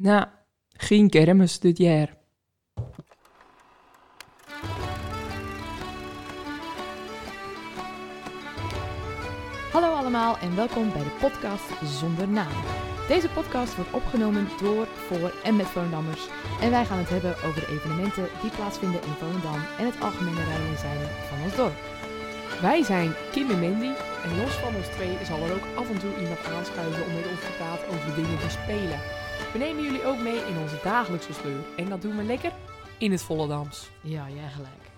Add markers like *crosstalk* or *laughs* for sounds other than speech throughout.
Nou, geen kermis dit jaar. Hallo allemaal en welkom bij de podcast Zonder Naam. Deze podcast wordt opgenomen door, voor en met Volendammers. En wij gaan het hebben over de evenementen die plaatsvinden in Volendam en het algemene rijden en zeilen van ons dorp. Wij zijn Kim en Mandy en los van ons twee zal er ook af en toe iemand aanschuiven om met ons te praten over dingen die spelen. We nemen jullie ook mee in onze dagelijkse sleur en dat doen we lekker in het Volendams. Ja, jij gelijk.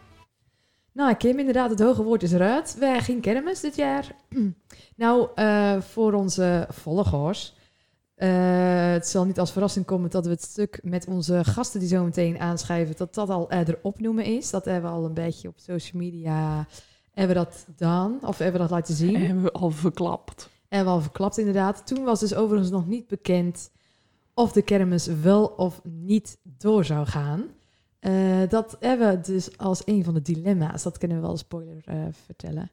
Nou, Kim, inderdaad, het hoge woord is eruit. Wij geen kermis dit jaar. *clears throat* nou, eh, voor onze volgers. eh, het zal niet als verrassing komen dat we het stuk met onze gasten die zo meteen aanschrijven, dat dat al er opnoemen is. Dat hebben we al een beetje op social media, hebben we dat gedaan, of hebben we dat laten zien. Hebben we al verklapt. En wel verklapt inderdaad. Toen was dus overigens nog niet bekend of de kermis wel of niet door zou gaan. Eh, dat hebben we dus als een van de dilemma's. Dat kunnen we wel spoiler eh, vertellen.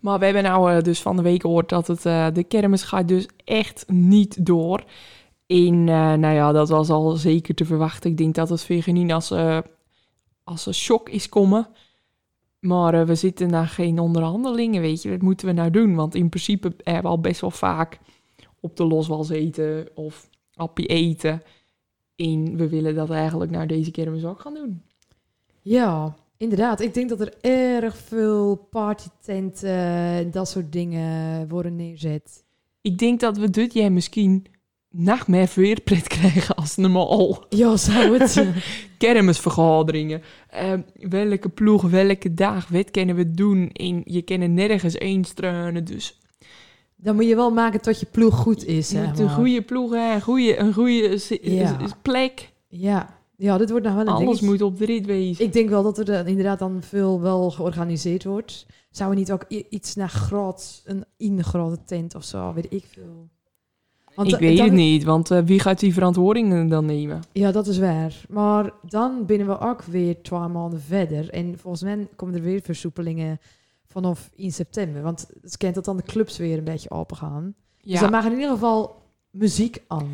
Maar we hebben nou eh, dus van de week gehoord dat het, de kermis gaat dus echt niet door. En nou ja, dat was al zeker te verwachten. Ik denk dat het geen als, als een shock is komen. Maar we zitten naar geen onderhandelingen, weet je. Wat moeten we nou doen? Want in principe hebben we al best wel vaak op de loswals eten of appie eten. En we willen dat eigenlijk nou deze kermis ook gaan doen. Ja, inderdaad. Ik denk dat er erg veel partytenten en dat soort dingen worden neerzet. Ik denk dat we dit jaar misschien nog meer veerpret *laughs* krijgen als normaal. Ja, zou het. eh, *laughs* Kermisvergaderingen. Eh, welke ploeg, welke dag, wat kunnen we doen? En je kan er nergens één struinen. Dus dan moet je wel maken tot je ploeg goed is. je moet een goede ploeg, hè, een goede, een goede Ja. plek. Ja. ja, dit wordt nou wel een Alles moet op de rit wezen. Ik denk wel dat er inderdaad dan veel wel georganiseerd wordt. Zou er niet ook iets naar groot, een in de grote tent of zo, weet ik veel. Want Ik weet dan- het niet, want eh, wie gaat die verantwoordingen dan nemen? Ja, dat is waar. Maar dan binnen we ook weer twee maanden verder. En volgens mij komen er weer versoepelingen vanaf in september. Want het kent dat dan de clubs weer een beetje open gaan. Dus Ja. dan mag in ieder geval muziek aan.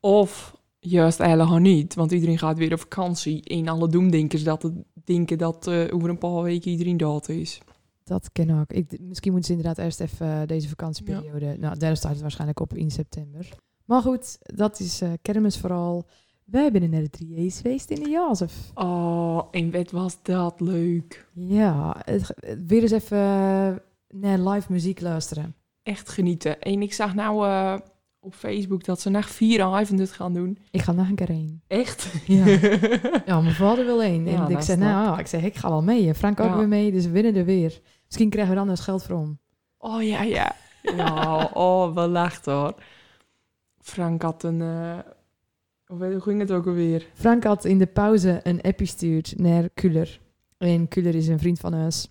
Of juist helemaal niet, want iedereen gaat weer op vakantie. En alle doemdenkers dat het denken dat eh, over een paar weken iedereen dood is. Dat ken ik ook. Ik, misschien moeten ze inderdaad eerst even eh, deze vakantieperiode... Nou, daar staat het waarschijnlijk op in september. Maar goed, dat is eh, kermis vooral. Wij hebben naar de 3 geweest in de Jazef. Oh, en wat was dat leuk. Ja, het, weer eens even eh, naar live muziek luisteren. Echt genieten. En ik zag nou eh, op Facebook dat ze nog vier het gaan doen. Ik ga nog een keer heen. Echt? Ja. *laughs* Ja, mijn vader wil heen. En Ja, ik zei, nou, ik zeg, ik ga wel mee. Frank ook Ja. weer mee, dus we winnen er weer. Misschien krijgen we dan dus geld voor om. Oh ja, ja. Ja, oh, wel lacht hoor. Frank had een... eh, hoe hoe ging het ook alweer? Frank had in de pauze een appje gestuurd naar Kuller. En Kuller is een vriend van ons.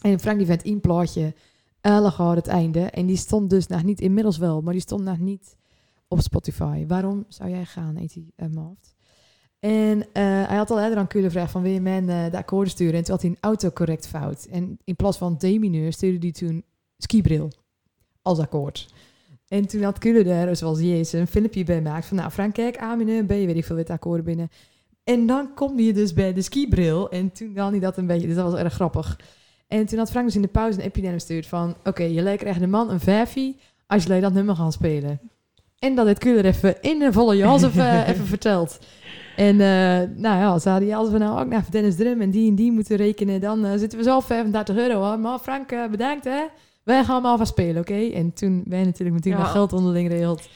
En Frank die vindt een plaatje Ellegaard het einde. En die stond dus nog niet, inmiddels wel, maar die stond nog niet op Spotify. Waarom zou jij gaan, eet hij Maft. En eh, hij had al eerder aan Kuller gevraagd van wil je men eh, de akkoorden sturen? En toen had hij een autocorrect fout. En in plaats van D-mineur stuurde hij toen skibril als akkoord. En toen had Kuller daar, zoals Jezus, een filmpje bij gemaakt van nou Frank, kijk, A mineur, B, weet ik veel, wat akkoorden binnen. En dan kom je dus bij de skibril. En toen had hij dat een beetje, dus dat was erg grappig. En toen had Frank dus in de pauze een appje naar hem gestuurd van... Oké, je lijkt echt een man, een vijfie, als jullie dat nummer gaan spelen. En dat heeft Kuller even in een volle jas even, *laughs* even verteld. En eh, nou ja, ze hadden als we nou ook naar Dennis Drum en die en die moeten rekenen... dan eh, zitten we zo op 35 euro hoor. Maar Frank, eh, bedankt hè. Wij gaan maar van spelen, oké? En toen wij natuurlijk meteen Ja. geld onderling regeld.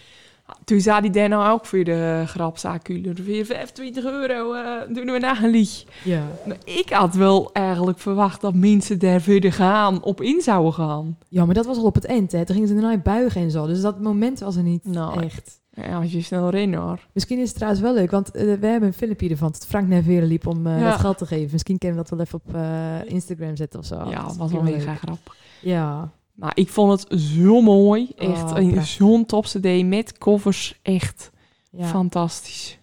Toen zei hij daar nou ook voor de grapzaak. Weer 25 euro eh, doen we na een liedje. Ja. Maar ik had wel eigenlijk verwacht dat mensen daar verder gaan, op in zouden gaan. ja, maar dat was al op het eind hè. Toen gingen ze daarna buigen en zo. Dus dat moment was er niet Nou, echt. Ja, als je snel rennen hoor. Misschien is het trouwens wel leuk, want eh, we hebben een filmpje ervan dat Frank naar Veren liep om Ja. dat geld te geven. Misschien kunnen we dat wel even op Instagram zetten of zo. ja, Dat was wel mega grappig. Ja, Maar ik vond het zo mooi. Echt Oh, een zo'n top CD met covers. Echt ja. fantastisch.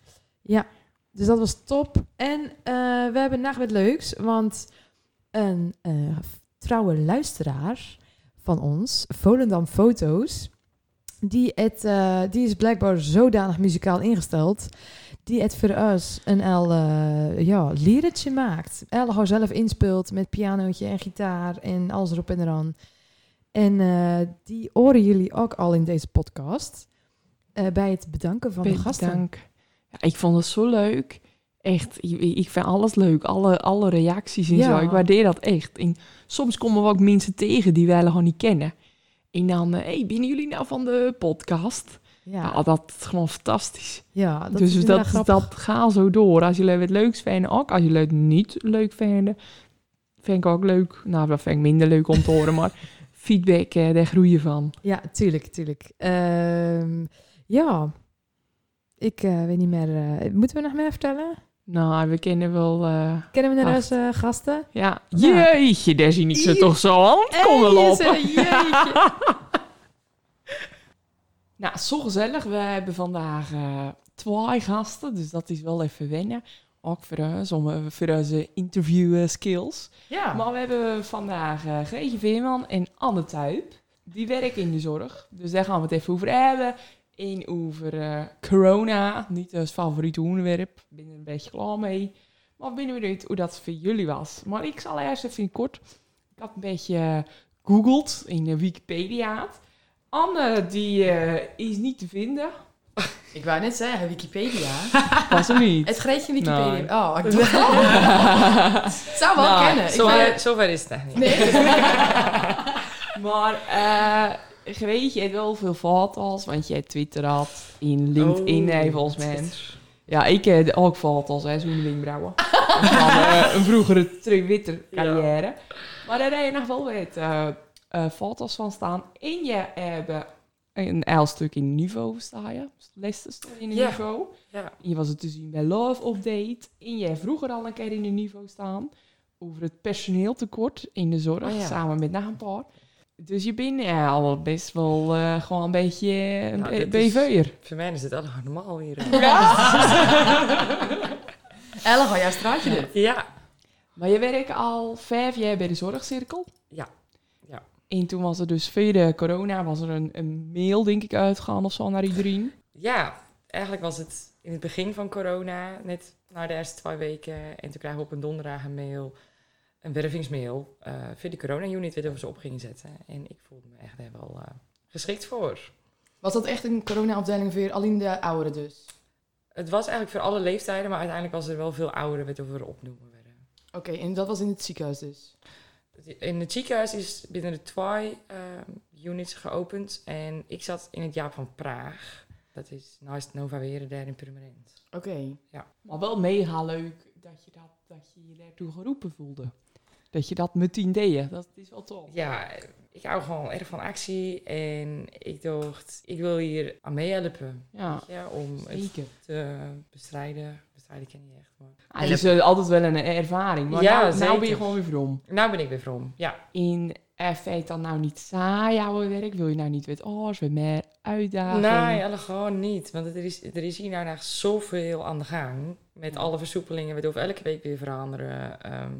Dus dat was top. En eh, we hebben nog wat leuks, want een eh, trouwe luisteraar van ons, Volendam Foto's, die, het, eh, die is blijkbaar zodanig muzikaal ingesteld. Die het voor ons een el, ja, lieretje maakt. El zelf inspeelt met pianootje en gitaar en alles erop en eraan. En eh, die horen jullie ook al in deze podcast. eh, bij het bedanken van de gasten. Bedankt. Ja, ik vond het zo leuk. Echt, ik, ik vind alles leuk. Alle, alle reacties en Ja. zo. Ik waardeer dat echt. En soms komen we ook mensen tegen die wij gewoon niet kennen. En dan, hé, hey, binnen jullie nou van de podcast? Ja, Ja, dat is gewoon fantastisch. ja dat dus is dat, inderdaad dat, gaat zo door. Als jullie het leuks vinden, ook als jullie het niet leuk vinden, vind ik ook leuk. Nou, dat vind ik minder leuk om te horen, maar *laughs* feedback, eh, daar groeien van. Ja, tuurlijk, tuurlijk. Ehm, ja, ik eh, weet niet meer. eh, moeten we nog meer vertellen? Nou, we kennen wel... Kennen we de eh, gasten? ja, Ja. jeetje, daar zie ik ze toch zo aan komen lopen. jeetje. *laughs* Nou, zo gezellig. We hebben vandaag twee gasten, dus dat is wel even wennen. Ook voor ons, om, eh, voor onze interview skills. Ja. Maar we hebben vandaag Greetje Veerman en Anne Tuip. Die werken in de zorg. Dus daar gaan we het even over hebben. En over eh, corona. Niet ons favoriete onderwerp. Ik ben er een beetje klaar mee. Maar ik ben benieuwd hoe dat voor jullie was. Maar ik zal eerst even kort. Ik had een beetje gegoogeld in de Wikipedia. Anne, die is niet te vinden. Ik wou net zeggen, Wikipedia. *laughs* Was er niet. Het Greetje Wikipedia. Nee. Oh, *laughs* ik dacht, zou wel Nou, kennen. Ik Zover, is het echt niet. Nee. *laughs* Maar eh Greetje heeft wel veel foto's, want jij Twitter had, in LinkedIn Oh, heeft volgens mij. Ja, ik heb ook foto's, hè, zo'n wenkbrauwen. Van eh, een vroegere Twitter carrière. Maar daar heb je nog wel wat eh, eh, foto's van staan. En je hebt een L-stuk in niveau staan je. Lessen in een Ja. niveau. Ja. Je was het te zien bij Love Update. En jij vroeger al een keer in een niveau staan. Over het personeeltekort in de zorg. Oh ja. Samen met nog een paar. Dus je bent ja, al best wel eh, gewoon een beetje een Nou, BV'er. Voor mij is dit allemaal normaal hier. *laughs* Elle, ga jouw straatje dit? Ja. Maar je werkt al vijf jaar bij de zorgcirkel. Ja. En toen was er dus via de corona was er een, een mail, denk ik, uitgegaan of zo naar iedereen. Ja, eigenlijk was het in het begin van corona, net na de eerste twee weken. En toen kregen we op een donderdag een mail, een wervingsmail, eh via de corona-unit, weet of ze op gingen zetten. En ik voelde me echt wel eh, geschikt voor. Was dat echt een corona-afdeling voor alleen de ouderen dus? Het was eigenlijk voor alle leeftijden, maar uiteindelijk was er wel veel ouderen, weet of we opnoemen werden. Oké, en dat was in het ziekenhuis dus? In het ziekenhuis is binnen de twee ehm, units geopend. En ik zat in het Jaap van Praag. Dat is naast Nova Weren daar in Purmerend. Oké. Maar wel mega leuk dat je, dat, dat je je daartoe geroepen voelde. Dat je dat meteen deed. Dat is wel tof. Ja, ik hou gewoon erg van actie. En ik dacht, ik wil hier aan meehelpen. Ja, Ja, om het te bestrijden. Bestrijden ken je niet echt, maar... Het is eh, altijd wel een ervaring. Maar Ja, nou, nou ben je gewoon weer vrom. Nou ben ik weer from. Ja. In feit dan nou niet saai jouw werk? Wil je nou niet wat anders, wat meer uitdaging? Nee, alle gewoon niet. Want er is, er is hier nou nog zoveel aan de gang. Met Ja. alle versoepelingen. We hoeven elke week weer veranderen. Ehm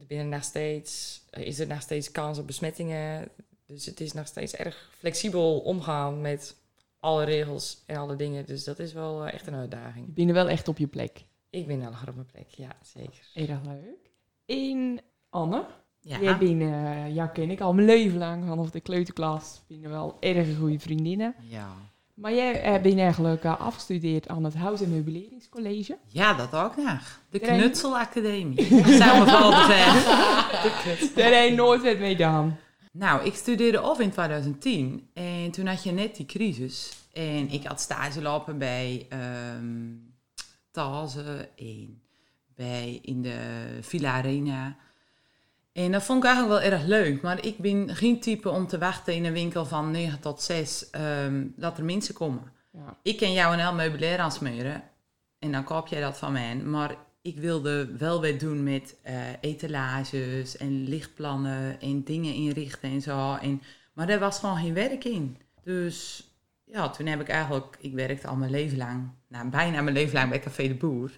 er binnen nog steeds, is er nog steeds kans op besmettingen. Dus het is nog steeds erg flexibel omgaan met alle regels en alle dingen. Dus dat is wel eh, echt een Je uitdaging. bent er wel echt op je plek. Ik ben al op mijn plek, ja, zeker. Erg leuk. En Anne, Ja. jij bent, eh, jou ken ik al mijn leven lang, vanaf de kleuterklas. Ben er wel erg goede vriendinnen. Ja. Maar jij eh, bent eigenlijk afgestudeerd aan het Hout- en Meubeleringscollege. ja, dat ook nog. De Knutselacademie. Me wel zeggen. *laughs* Daar heb je nooit wat mee gedaan. Nou, ik studeerde af in 2010 en toen had je net die crisis. En ik had stage lopen bij ehm Taze en bij in de Villa Arena. En dat vond ik eigenlijk wel erg leuk. Maar ik ben geen type om te wachten in een winkel van 9 tot 6 ehm, dat er mensen komen. Ja. Ik ken jou een heel meubilair aansmeren en dan koop jij dat van mij. Maar ik wilde wel weer doen met eh, etalages en lichtplannen en dingen inrichten en zo. En, maar er was gewoon geen werk in. Dus ja, toen heb ik eigenlijk, ik werkte al mijn leven lang, nou bijna mijn leven lang bij Café de Boer.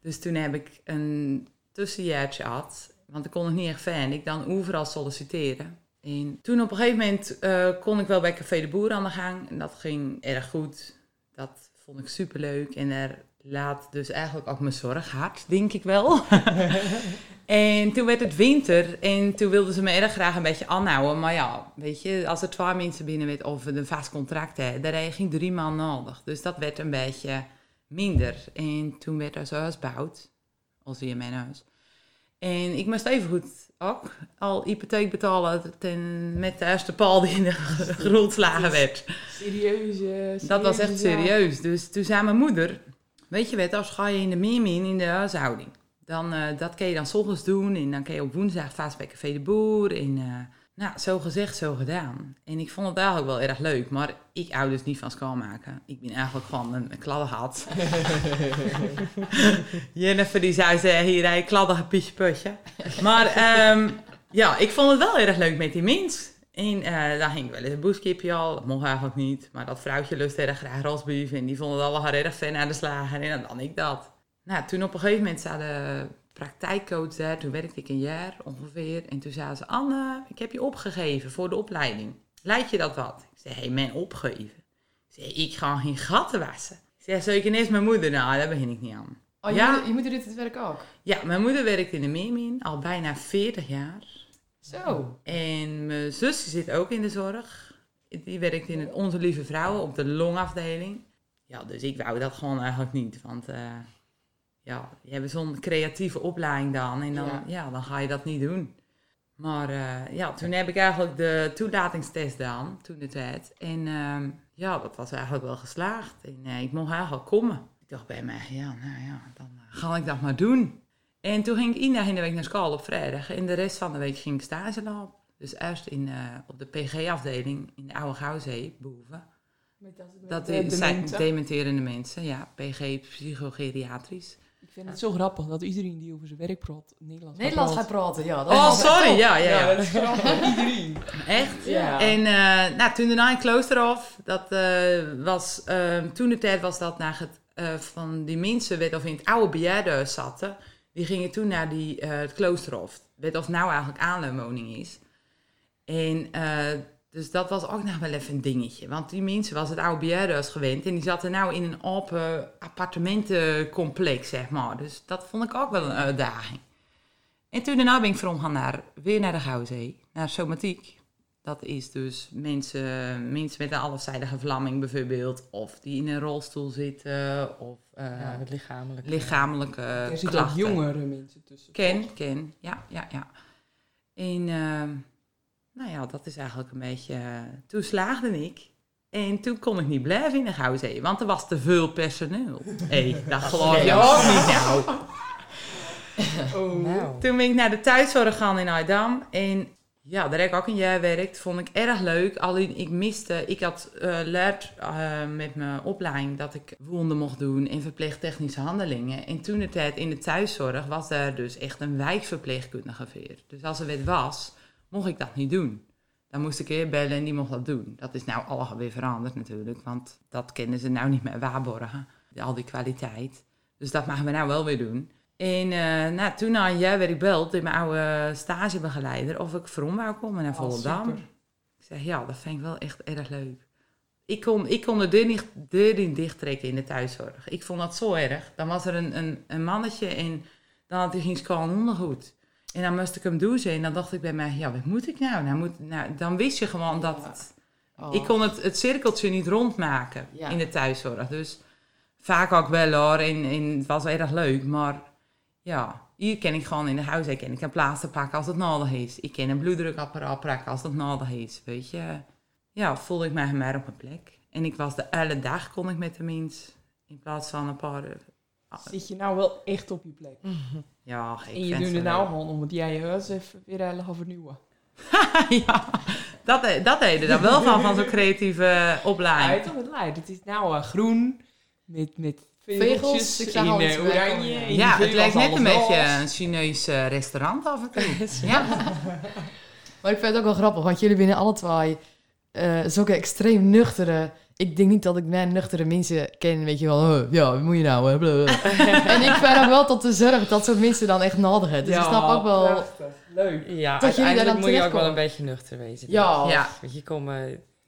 Dus toen heb ik een tussenjaartje gehad, want ik kon het niet echt fijn. Ik dan overal solliciteren. En toen op een gegeven moment eh, kon ik wel bij Café de Boer aan de gang. En dat ging erg goed. Dat vond ik superleuk. En er laat dus eigenlijk ook mijn zorg hard, denk ik wel. *laughs* en toen werd het winter en toen wilden ze me erg graag een beetje aanhouden. Maar ja, weet je, als er twee mensen binnen met of een vast contract hebben, daar heb je drie man nodig. Dus dat werd een beetje minder. En toen werd er zo huis gebouwd, als weer mijn huis. En ik moest even goed ook al hypotheek betalen ten, met de eerste paal die in de *laughs* grondslagen werd. Serieuze, Dat was echt serieus. Dus toen zei mijn moeder, weet je wat, als ga je in de meermin in de huishouding. Dan, eh, dat kun je dan 's ochtends doen en dan kun je op woensdag vast bij Café de Boer. En eh, nou, zo gezegd, zo gedaan. En ik vond het eigenlijk wel erg leuk, maar ik hou dus niet van schoonmaken. Ik ben eigenlijk gewoon een, een kladdenhat. *laughs* Jennifer die zou zeggen, hier hij kladdige pietje putje. Maar ehm, ja, ik vond het wel erg leuk met die mens. En eh daar ging wel eens een boeskipje al. Dat mocht eigenlijk niet. Maar dat vrouwtje lustte erg graag rosbief. En die vonden het allemaal erg fan aan de slagen. En dan ik dat. Nou, toen op een gegeven moment zat de praktijkcoach daar. Toen werkte ik een jaar ongeveer. En toen zei ze, Anne, ik heb je opgegeven voor de opleiding. Leid je dat wat? Ik zei, hé, hey, mijn opgeven. Ik zei, ik ga geen gatten wassen. Ik zei, zou ik ineens mijn moeder? Nou, daar begin ik niet aan. Oh, je, Ja. moeder, je moeder doet het werk ook? Ja, mijn moeder werkt in de Meermin al bijna 40 jaar. Zo. En mijn zus zit ook in de zorg. Die werkt in het Onze Lieve Vrouwen op de longafdeling. Ja, dus ik wou dat gewoon eigenlijk niet. Want eh, ja, je hebt zo'n creatieve opleiding dan. En dan, ja. Ja. dan ga je dat niet doen. Maar eh, ja, toen heb ik eigenlijk de toelatingstest gedaan, toen de tijd. En ehm, ja, dat was eigenlijk wel geslaagd. En eh, ik mocht eigenlijk komen. Ik dacht bij mij, ja, nou ja, dan ga ik dat maar doen. En toen ging ik één dag in de week naar school op vrijdag. En de rest van de week ging ik stage lopen. Dus eerst in, eh, op de PG-afdeling in de Oude Gouwzee, boven. Dat eh, is- zijn dementerende mensen, ja. PG, psychogeriatrisch. Ik vind het zo grappig dat iedereen die over zijn werk praat Nederlands Nederlands gaat praten, ja. Dat Oh, sorry, ja, ja, Ja, ja. dat is grappig. *laughs* iedereen. Echt? Ja. En eh, nou, toen daarna in Kloosterhof, dat eh, was, eh, toen de tijd was dat naar het, eh, van die mensen, weet of in het oude bejaardenhuis zaten, die gingen toen naar die, eh, het Kloosterhof. Weet of nou eigenlijk aanleunwoning is. En eh, dus dat was ook nog wel even een dingetje. Want die mensen was het oude gewend en die zaten nou in een open appartementencomplex, zeg maar. Dus dat vond ik ook wel een uitdaging. En toen daarna ben ik van gaan naar, weer naar de Gouwzee, naar somatiek. Dat is dus mensen, mensen met een halfzijdige vlamming bijvoorbeeld, of die in een rolstoel zitten, of eh, Ja, met lichamelijk. lichamelijke Er zitten ook klachten. jongere mensen tussen. Ken, ken, ja, ja, ja. En ehm, nou ja, dat is eigenlijk een beetje... eh, toen slaagde ik. En toen kon ik niet blijven in de Gouwzee, want er was te veel personeel. Hé, *laughs* hey, dat geloof je ook niet nou. Oh. Nou, Toen ben ik naar de thuiszorg gaan in Aydam. En ja, daar heb ik ook een jaar gewerkt. Vond ik erg leuk. Alleen ik miste... Ik had eh, met mijn opleiding dat ik wonden mocht doen en verpleegtechnische handelingen. En toen de tijd in de thuiszorg was daar dus echt een wijkverpleegkundige veer. Dus als er wat was, mocht ik dat niet doen. Dan moest ik weer bellen en die mocht dat doen. Dat is nou al weer veranderd natuurlijk. Want dat kennen ze nou niet meer waarborgen. Al die kwaliteit. Dus dat mogen we nou wel weer doen. En eh, nou, toen een jaar werd ik beld door mijn oude stagebegeleider of ik voor wou komen naar Oh, Volendam. ik zei, ja, dat vind ik wel echt erg leuk. Ik kon, ik kon de deur niet, deur niet dichttrekken in de thuiszorg. Ik vond dat zo erg. Dan was er een, een, een mannetje en dan had hij geen schoon ondergoed. En dan moest ik hem douchen en dan dacht ik bij mij, ja, wat moet ik nou? nou, moet, nou dan wist je gewoon dat het... Oh. Ik kon het, het cirkeltje niet rondmaken Ja. in de thuiszorg. Dus vaak ook wel hoor. En, en het was erg leuk. Maar ja, hier ken ik gewoon in de huis. ik een plaatsen pakken als het nodig is. Ik ken een bloeddrukapparaat pakken als het nodig is. Weet je. Ja, voelde ik mij maar op mijn plek. En ik was de hele dag kon ik met de mens. In plaats van een paar... ah, Zit je nou wel echt op je plek? Ja, ik en je doet het nou gewoon omdat jij je huis even weer heel gaan vernieuwen. *laughs* ja, dat, dat deed er dan wel van, van zo'n creatieve opleiding. Uit op het. Het is nou eh, groen met, met Vegels, ik zag in al eh, oranje. ja. Ja, het lijkt net een beetje een Chinees eh, restaurant af en toe. *laughs* ja. *laughs* Maar ik vind het ook wel grappig, want jullie binnen alle twee eh zulke extreem nuchtere ik denk niet dat ik naar nuchtere mensen ken, weet je wel, oh, ja, wat moet je nou? *laughs* en ik vind ook wel tot de zorg dat soort mensen dan echt nodig hebben. Dus ik snap ook wel... Leuk. Ja, Dat jullie daar dan moet je ook wel een beetje nuchter wezen. Ja. Ja. Want je komt...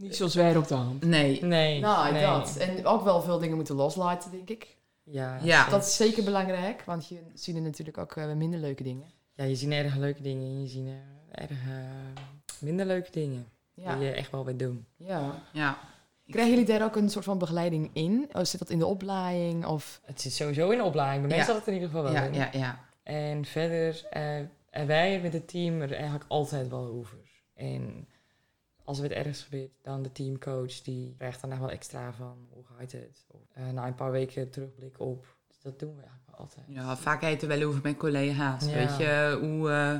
Niet zo zwaar op de hand. Nee. nee. Nou, nee. dat. En ook wel veel dingen moeten loslaten, denk ik. Ja, Ja. Dat is zeker belangrijk, want je ziet er natuurlijk ook eh, minder leuke dingen. ja, je ziet erg leuke dingen en je ziet erg eh, minder leuke dingen. Ja. Die je echt wel wilt doen. ja. Ja. Krijgen jullie daar ook een soort van begeleiding in? Of zit dat in de opleiding? Of... Het zit sowieso in de opleiding. Bij mij Ja. zat het in ieder geval wel Ja, in. ja, ja. En verder, eh, en wij met het team er eigenlijk altijd wel over. En als er wat ergens gebeurt, dan de teamcoach, die krijgt dan nog wel extra van, hoe gaat het? Of, eh, na een paar weken terugblik op. Dus dat doen we eigenlijk wel altijd. Ja, vaak heet er wel over met collega's. Ja. Weet je, hoe, eh,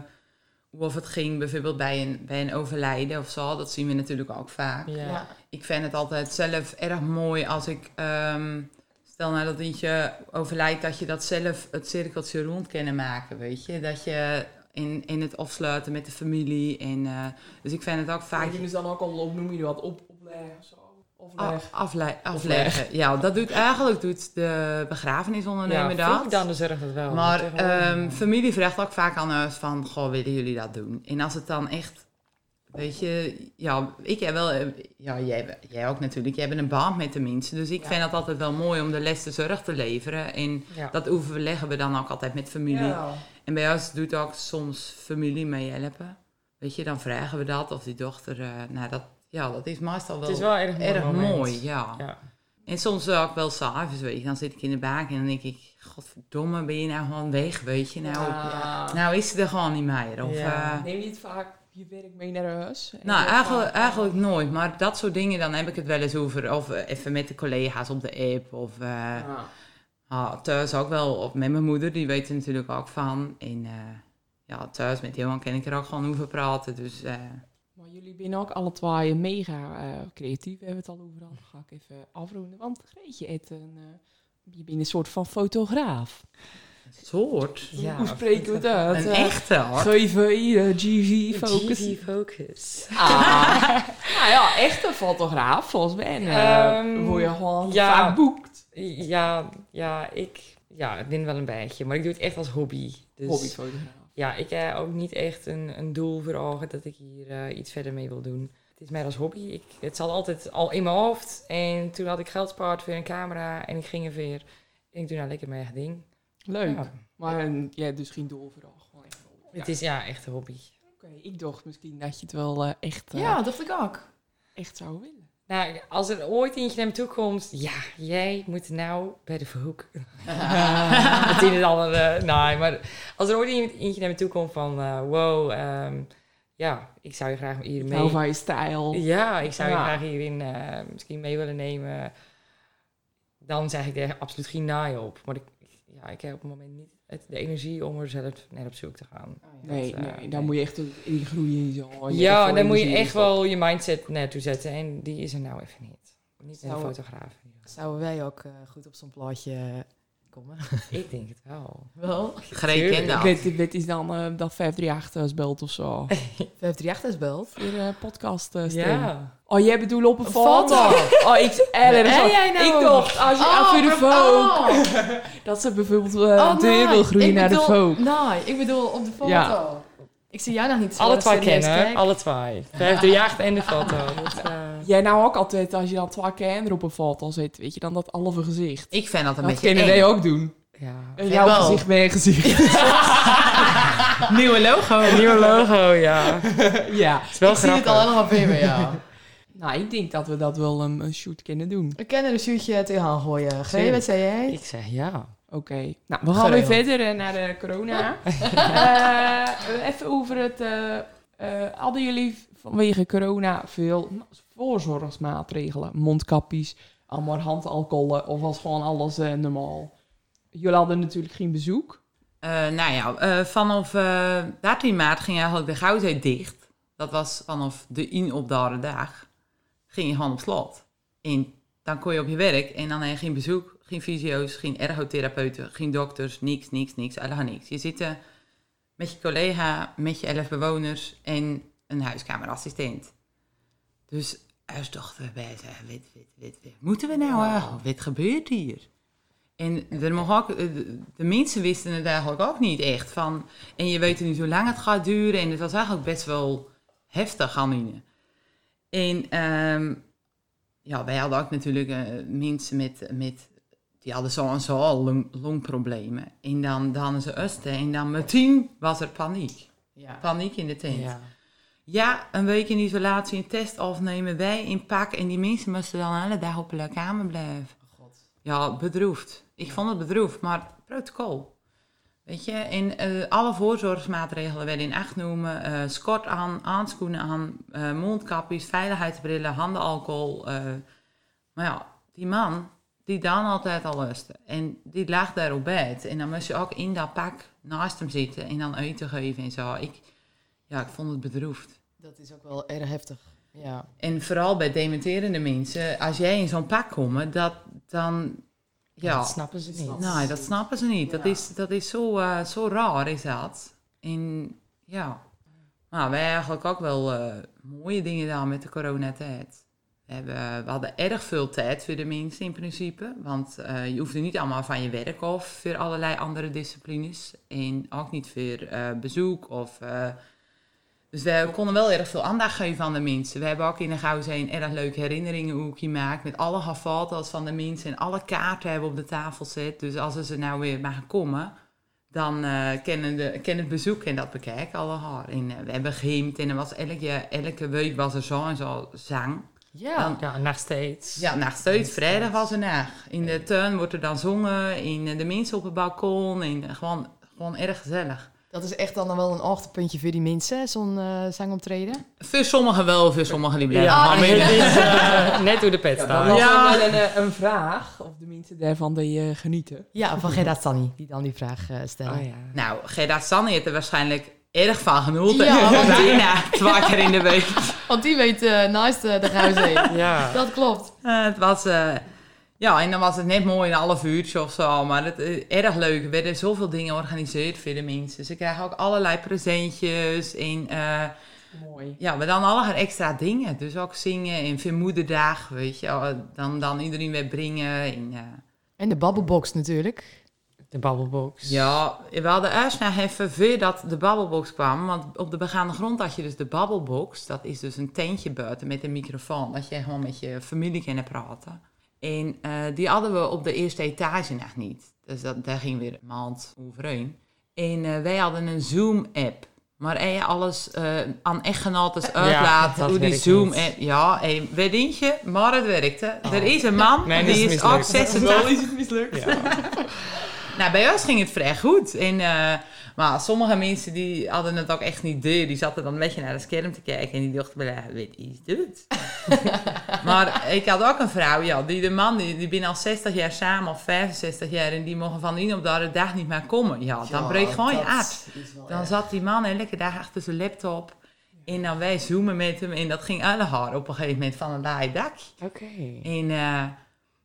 hoe of het ging bijvoorbeeld bij een, bij een overlijden of zo. Dat zien we natuurlijk ook vaak. Ja. Ik vind het altijd zelf erg mooi als ik... ehm, stel nou dat eentje overlijdt, dat je dat zelf het cirkeltje rond kunnen maken, weet je. Dat je in, in het afsluiten met de familie. En, eh, dus ik vind het ook vaak... Dus dan ook al op, noem je wat, op, opleggen of zo. Afle- afleggen. Ja, dat doet eigenlijk doet de begrafenisondernemer ja, dat. dan de zorg dat wel. Maar ehm, familie vraagt ook vaak aan van, goh, willen jullie dat doen? En als het dan echt, weet je, ja, ik heb wel, eh, ja, jij, jij ook natuurlijk, jij hebt een band met de mensen. Dus ik Ja. vind het altijd wel mooi om de les zorg te leveren. En ja. dat overleggen we dan ook altijd met familie. En bij ons doet ook soms familie mee helpen. Weet je, dan vragen we dat of die dochter, eh, nou dat, ja, dat is meestal wel, het is wel erg mooi. erg moment. mooi, ja. Ja. En soms ook wel s'avonds, weet je. Dan zit ik in de baan en dan denk ik... Godverdomme, ben je nou gewoon weg, weet je. Nou, Ja. nou is ze er gewoon niet meer. Of, Ja. eh, Neem je het vaak je werk mee naar huis? Nou, eigenlijk, vaak, eh, eigenlijk nooit. Maar dat soort dingen, dan heb ik het wel eens over. Of even met de collega's op de app. Of eh, ja. Ah, thuis ook wel. Of met mijn moeder, die weet er natuurlijk ook van. En eh, ja, thuis met Johan kan ik er ook gewoon over praten. Dus eh, Maar jullie zijn ook alle twee mega eh, creatief. We hebben het al over gehad. Dan ga ik even afronden. Want Greetje, een, eh, je bent een soort van fotograaf. een soort. Ja, Hoe spreken we het uit? Een echte hoor. GV, GV, Focus. GV Focus. Ah. *laughs* nou ja, echt een fotograaf volgens mij. En, eh, Ehm, word je gewoon ja. vaak boekt. Ja, ja, ik ja, ik ben wel een beetje, maar ik doe het echt als hobby. Dus Hobbyfotograaf. ja, ik heb ook niet echt een, een doel voor ogen dat ik hier eh, iets verder mee wil doen. Het is meer als hobby. Ik, het zat altijd al in mijn hoofd. En toen had ik geld gespaard voor een camera en ik ging er weer. En ik doe nou lekker mijn eigen ding. Leuk. Ja. Maar eh, jij hebt dus geen doel vooral. Gewoon echt een hobby. Het is ja, echt een hobby. Oké, ik dacht misschien dat je het wel eh, echt, Ja, dacht ik ook. echt zou willen. Nou, als er ooit eentje naar me toe komt, ja, jij moet nou bij de Verhoek. *laughs* Het is het andere, nee, maar als er ooit iemand- eentje naar me toe komt van, eh, wow, ehm, ja, ik zou je graag hier mee. Nou, van je stijl. Ja, ik zou je Ja. graag hierin eh, misschien mee willen nemen. Dan zeg ik er absoluut geen naai op. Maar ik, ja, ik heb op het moment niet het, de energie om er zelf naar op zoek te gaan. Nee, Dat, eh, nee, daar moet je echt in groeien. Zo. Je ja, dan moet je echt wel je mindset naartoe zetten. En die is er nou even niet. Niet een fotograaf. Zouden wij ook eh, goed op zo'n plaatje komen? *laughs* Ik denk het wel. Wel. Greet kent dat. Weet, weet is dan eh, dat 538 belt of zo? *laughs* 538 is belt. Voor de podcast uh, Ja. Oh, jij bedoelt op een, Een foto? foto. Oh, ik, eh, wel- jij nou ik dacht, als je Oh, voor de oh. *laughs* dat ze bijvoorbeeld eh Oh, deur wil nee. groeien Ik naar de Vogue. Nee, ik bedoel op de foto. Ja. Ik zie jou nog niet zo Alle twee kennen, alle twee. Vijf, drie, acht en de foto. Dat, eh, Jij nou ook altijd, als je dan twee kinderen op een foto zit, weet je dan dat halve gezicht. Ik vind dat een Dat beetje kunnen eng. wij ook doen. ja. En jouw wel. gezicht, mijn gezicht. *laughs* Nieuwe logo. Nieuwe logo, ja. *laughs* ja. Het is wel ik zie het al helemaal bij me, ja. *laughs* Nou, ik denk dat we dat wel een, een shoot kunnen doen. We kunnen een shootje tegenaan gooien. G, Zeker. wat zei jij? Ik zeg ja. Oké. Nou, we gaan weer verder eh, naar de corona. Eh, even over het... eh, eh, hadden jullie vanwege corona veel voorzorgsmaatregelen? Mondkapjes, allemaal handalcoholen of was gewoon alles eh, normaal? Jullie hadden natuurlijk geen bezoek. Eh, nou ja, eh, vanaf eh 13 maart ging eigenlijk de Goudzee dicht. Dat was vanaf de inopdare dag. Ging je gewoon op slot. En dan kon je op je werk en dan heb je geen bezoek, geen fysio's, geen ergotherapeuten, geen dokters, niks, niks, niks, helemaal niks. Je zit met je collega, met je elf bewoners en een huiskamerassistent. Dus Dachten wij, wat, wat, wat, wat moeten we nou eigenlijk? Wat gebeurt hier? En ook, eh, de, de mensen wisten het eigenlijk ook niet echt. Van, en je weet niet hoe lang het gaat duren. En het was eigenlijk best wel heftig aan En ehm, ja, wij hadden ook natuurlijk eh, mensen met, met, die hadden zo en zo al long, longproblemen. En dan, dan ze usten en dan meteen was er paniek. Ja. Paniek in de tent. Ja. Ja, een week in isolatie, een test afnemen, wij in pak. En die mensen moesten dan alle dag op de kamer blijven. Ja, bedroefd. Ik vond het bedroefd, maar protocol. Weet je, en eh, alle voorzorgsmaatregelen werden in acht noemen. eh skort aan, aanschoenen aan, eh, mondkapjes, veiligheidsbrillen, handenalcohol. eh. maar ja, die man, die dan altijd al lustte. En die lag daar op bed. En dan moest je ook in dat pak naast hem zitten en dan eten geven en zo. Ik, ja, ik vond het bedroefd. Dat is ook wel erg heftig. Ja. En vooral bij dementerende mensen, als jij in zo'n pak komt, dat dan. Ja, Dat snappen ze niet. nee, dat snappen ze niet. Dat is, dat is zo, eh, zo raar, is dat. En ja, nou, wij eigenlijk ook wel eh, mooie dingen gedaan met de coronatijd. We, hebben, we hadden erg veel tijd voor de mensen in principe. Want eh, je hoefde niet allemaal van je werk of voor allerlei andere disciplines. En ook niet voor eh, bezoek of... dus we konden wel erg veel aandacht geven aan de mensen. We hebben ook in de Gouwzee erg leuke herinneringen hoe gemaakt. Met alle foto's van de mensen en alle kaarten hebben we op de tafel gezet. Dus als ze nou weer mogen komen, dan eh kennen, de, kennen het bezoek en dat bekijken alle haar. En eh, we hebben geheimd en er was elke, elke week was er zo en zo zang. Ja. Dan- Ja, nog steeds. Ja, nog steeds. Vrijdag was er nacht. In de tuin wordt er dan zongen. In eh, de mensen op het balkon. En gewoon, gewoon erg gezellig. Dat is echt dan nog wel een hoogtepuntje voor die mensen, zo'n eh zangoptreden. Voor sommigen wel, voor sommigen die blijven. Ja, meer- is eh, *laughs* net hoe de pet Dat staat. was Ja. wel een, eh, een vraag of de mensen daarvan die eh, genieten. Ja, van Gerda Stanny, die dan die vraag eh, stellen. Oh, ja. Nou, Gerda Sanne heeft er waarschijnlijk erg van genoten. Ja, want- *laughs* Bijna twee keer in de week. Want die weet eh naast de Gouwzee. ja. Dat klopt. Eh, het was... eh, ja, en dan was het net mooi een half uurtje of zo. Maar het is erg leuk. Er werden zoveel dingen georganiseerd voor de mensen. Ze krijgen ook allerlei presentjes. En eh, Mooi. ja, maar dan allerlei extra dingen. Dus ook zingen en voor moederdag, weet je. Dan, dan iedereen weer brengen. En, eh, En de babbelbox natuurlijk. De babbelbox. Ja, we hadden eerst nog even voordat de babbelbox kwam. Want op de begaande grond had je dus de babbelbox. Dat is dus een tentje buiten met een microfoon. Dat je gewoon met je familie kan praten. En eh, die hadden we op de eerste etage nog niet. Dus dat, daar ging weer een maand overheen. En eh, wij hadden een Zoom-app. Maar hij alles eh, aan echtgenotes uitlaat. dat hoe die werkt Zoom-app... Ja, en weet je, maar het werkte. Er is een man, Nee, die is is ook mislukt. 86 is het mislukt. *laughs* nou, bij ons ging het vrij goed. En, maar sommige mensen die hadden het ook echt niet door. Die zaten dan een beetje naar het scherm te kijken. En die dachten, bij wat is dit? *laughs* maar ik had ook een vrouw, ja, die de man, die, die binnen al 60 jaar samen of 65 jaar. En die mogen van een op de dag niet meer komen. Ja, dan breekt gewoon je aard. Dan zat die man elke dag achter zijn laptop. En dan wij zoomen met hem. En dat ging alle haar op een gegeven moment van een laai dak. Oké. En eh,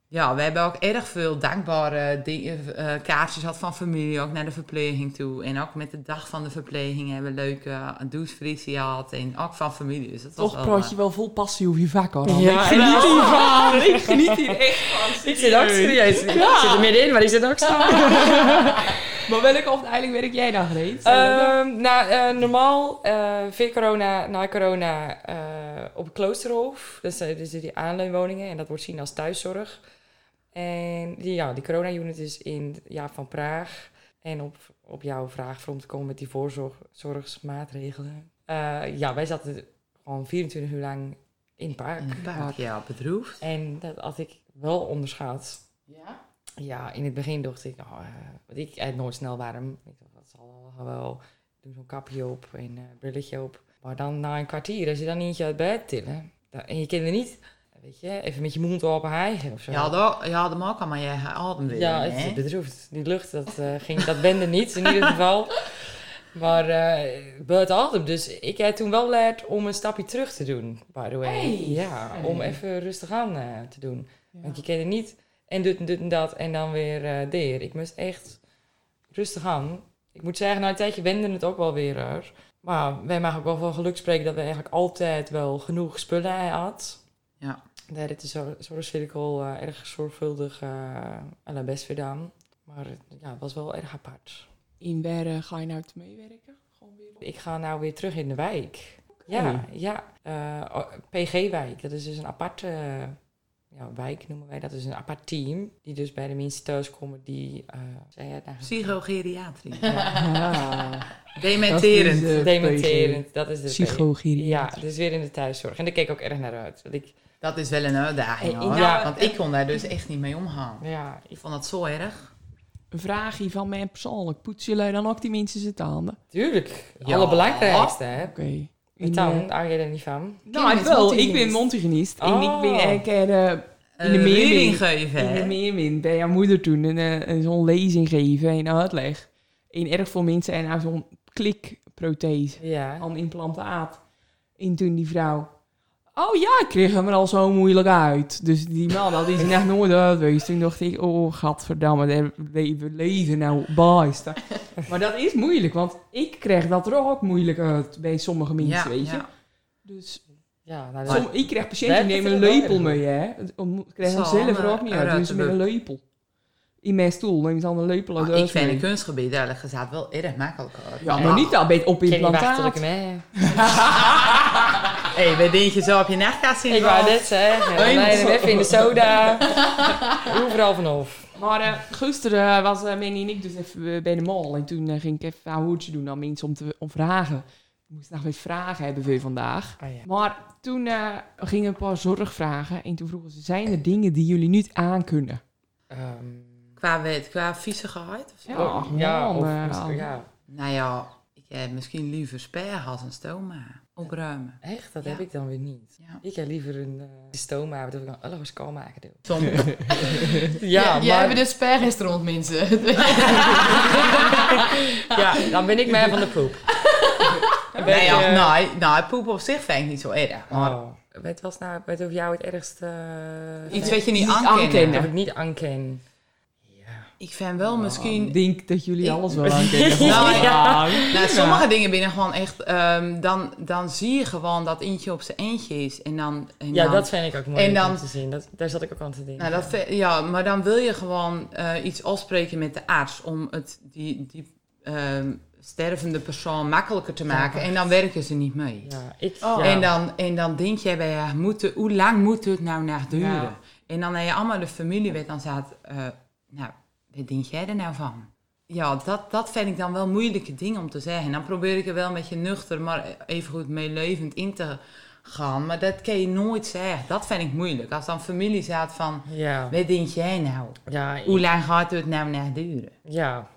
ja, we hebben ook erg veel dankbare dingen, eh, kaartjes gehad van familie, ook naar de verpleging toe. En ook met de dag van de verpleging hebben we leuke uh, douchefrisie gehad. En ook van familie. Dus dat was Toch praat je wel vol passie over je vak hoor. Ja, ik geniet hiervan. *laughs* Ik geniet hier echt van. Ik zit ook serieus. Ik zit er middenin, maar ik zit ook zo. *laughs* Maar welke afdeling werk jij dan, Greet? Ehm, nou, eh, normaal, eh voor corona, na corona, eh, op het Kloosterhof. Dus er zitten die aanleunwoningen en dat wordt zien als thuiszorg. En die, ja, die corona-unit is in ja, van Praag. En op, op jouw vraag om te komen met die voorzorgsmaatregelen. Eh, ja, wij zaten gewoon 24 uur lang in het park. in het park, ja, bedroefd. En dat had ik wel onderschat. Ja? Ja, in het begin dacht ik, nou, eh, want ik eet nooit snel warm. Ik dacht, dat zal wel wel. Doe zo'n kapje op en eh brilletje op. Maar dan na een kwartier, als je dan eentje uit bed tillen. dan- En je kent er niet, weet je, even met je mond open hijgen of zo. Ja, dat, ja, dat mag allemaal jij adem weer. Ja, het is bedroefd. Die lucht, dat, eh, ging, dat bende niet in ieder geval. *laughs* Maar eh buiten adem. Dus ik heb toen wel geleerd om een stapje terug te doen, by the way. Hey. Ja, om even rustig aan eh, te doen. Want je kent niet en dit en dit en dat en dan weer eh deer. Ik moest echt rustig aan. Ik moet zeggen, na een tijdje wende het ook wel weer er. Maar wij mogen ook wel van geluk spreken dat we eigenlijk altijd wel genoeg spullen Daar heeft de zor- zorgcirkel eh, erg zorgvuldig uh, best gedaan. Maar ja, het was wel erg apart. In waar eh, ga je nou te meewerken? Gewoon weer... Ik ga nou weer terug in de wijk. Ja, ja. eh, PG-wijk. Dat is dus een aparte eh, ja, wijk, noemen wij dat. is een apart team. Die dus bij de mensen thuiskomen die... eh zei je het nou? Psychogeriatrie. Ja. *laughs* Dementerend. Dat is, eh, Dementerend. Dat is de. Ja, dus weer in de thuiszorg. En daar keek ik ook erg naar uit. Want ik, Dat is wel een uitdaging Hey, hoor. ja. Want ik kon daar dus echt niet mee omgaan. ja, Ik vond dat zo erg. Een vraagje van mij persoonlijk. Poetsen jullie dan ook die mensen zijn tanden? tuurlijk. Ja. Allerbelangrijkste, hè? Oké. En In, dan, eh, hou je er niet van? Nou, ik wel. Ik ben mondhygiënist. En ik ben Oh. een keer eh, in de Een meermin. geven, in de meermin bij jouw moeder toen een, eh, een zo'n lezing geven en uitleg. En erg veel mensen en nou zo'n klikprothese. Ja. Een implantaat. En toen die vrouw... Oh ja, ik kreeg hem er al zo moeilijk uit. Dus die man, dat is echt nooit uit geweest. Toen dacht ik, oh gadverdamme, le- we leven nou bij. *laughs* Maar dat is moeilijk, want ik krijg dat er ook moeilijk uit bij sommige mensen, Ja, weet je. ja. Dus Ja, nou, som, ik krijg patiënten die nemen een het lepel mee, hè. Om- Ik krijg hem zelf er ook niet uit, ze met een lepel. In mijn stoel nemen ze dan een lepel uit ik vind een kunstgebied eerlijk gezegd wel erg makkelijk. Ja, maar niet al beetje op implantaat. Hé, *laughs* *laughs* hey, denk je zo op je nachtkast in? Ik wou net zeggen. Nee, in de soda. *laughs* Overal vanaf. Maar eh, gisteren was uh, Manny en ik dus even eh, bij de mall. En toen eh, ging ik even een hoertje doen aan mensen om, te, om vragen. Ik moest nog weer vragen hebben voor vandaag. Oh, ja. Maar toen eh, gingen een paar zorgvragen. En toen vroegen ze, zijn er dingen die jullie niet aankunnen? Ehm, Qua wet, qua viezigheid of zo? Ja, oh, ja, man, of, eh, ja. Nou ja, ik heb misschien liever spergas en stoma. Opruimen. Echt? Dat Ja. heb ik dan weer niet. Ja. Ik heb liever een uh, stoma, dat ik dan alles schoonmaken doe. Soms. *laughs* Ja, Jij hebben de spergistrond, mensen. *laughs* ja, dan ben ik mij van de poep. Een *laughs* nee, ja, beetje- nee, nou, poep op zich vind ik niet zo erg. Maar Oh. Weet was nou, weet of jou het ergste... eh, iets wat je niet aankent. aankennen. Dat ik niet aanken. Ik vind wel misschien... Ik denk dat jullie Ik- alles wel aankennen. *laughs* Nou, ja. Nou, sommige dingen binnen gewoon echt... ehm, dan, dan zie je gewoon dat eentje op zijn eentje is. En dan... En Ja, dan, dat vind ik ook mooi en om te zien. Dat, daar zat ik ook aan te denken. Nou, dat, ja, maar dan wil je gewoon eh, iets afspreken met de arts om het, die, die ehm, stervende persoon makkelijker te maken. En dan werken ze niet mee. Ja, ik, Oh. ja. En, dan, en dan denk jij bij je, hoe lang moet het nou nog duren? Ja. En dan heb je allemaal de familie weet dan staat, eh, nou, wat denk jij er nou van? Ja, dat, dat vind ik dan wel moeilijke dingen om te zeggen. Dan probeer ik er wel een beetje nuchter, maar even goed meelevend in te gaan. Maar dat kan je nooit zeggen. Dat vind ik moeilijk. Als dan familie staat van, ja, wat denk jij nou? ja, Hoe lang gaat het nou nog duren? ja,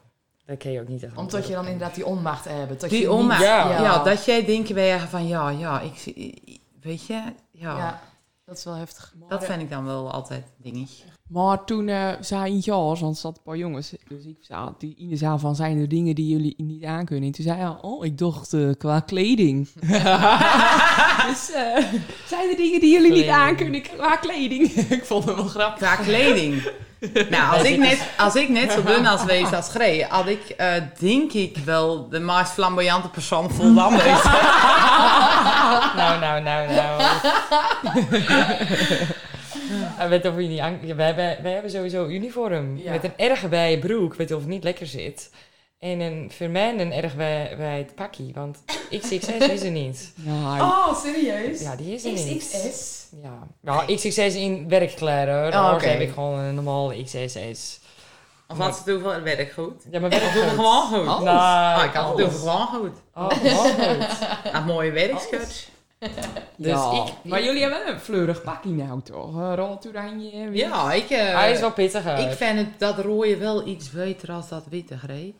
dat ken je ook niet echt. Omdat je dan inderdaad die onmacht hebt. Dat Die je niet- ja. Ja. dat jij denkt bij je van, ja, ja, ik zie, weet je, ja, Ja, dat is wel heftig. dat vind ik dan wel altijd een dingetje. Maar toen eh zei eentje al, want er zat een paar jongens. Dus ik zei die in de zaal van, zijn er dingen die jullie niet aankunnen? En toen zei hij, oh, ik dacht eh, qua kleding. *laughs* dus eh, zijn er dingen die jullie niet aankunnen qua kleding? *laughs* ik vond het wel grappig. Qua kleding. Nou, als ik, net, als ik net zo dun als wees als Gree, had ik eh, denk ik wel de meest flamboyante persoon wees. *laughs* Nou, nou, nou, nou. Weet of je niet aan... wij, hebben, wij hebben sowieso uniform. Ja. Met een erg bij broek, weet je of het niet lekker zit. En een, voor mij een erg bij, bij het pakkie, want XXS is er niet. *laughs* Ja, Oh, serieus? Ja, die is er niet. XXS? Ja, nou, XXS in werkkleding. hoor. Oh, oké. heb ik gewoon een normaal XSS. Of had ze het hoeveel werk goed? Ja, maar werk doen we gewoon goed? Nou, Ah, ik had het over gewoon goed. Oh, gewoon goed. *laughs* Een mooie werkskirt. *laughs* Dus ja. ik... Maar jullie hebben wel een fleurig pakje nou toch? Rood oranje. wit. Ja, ik, eh, Hij is wel pittig uit. ik vind het, dat rode wel iets beter als dat witte, Gree.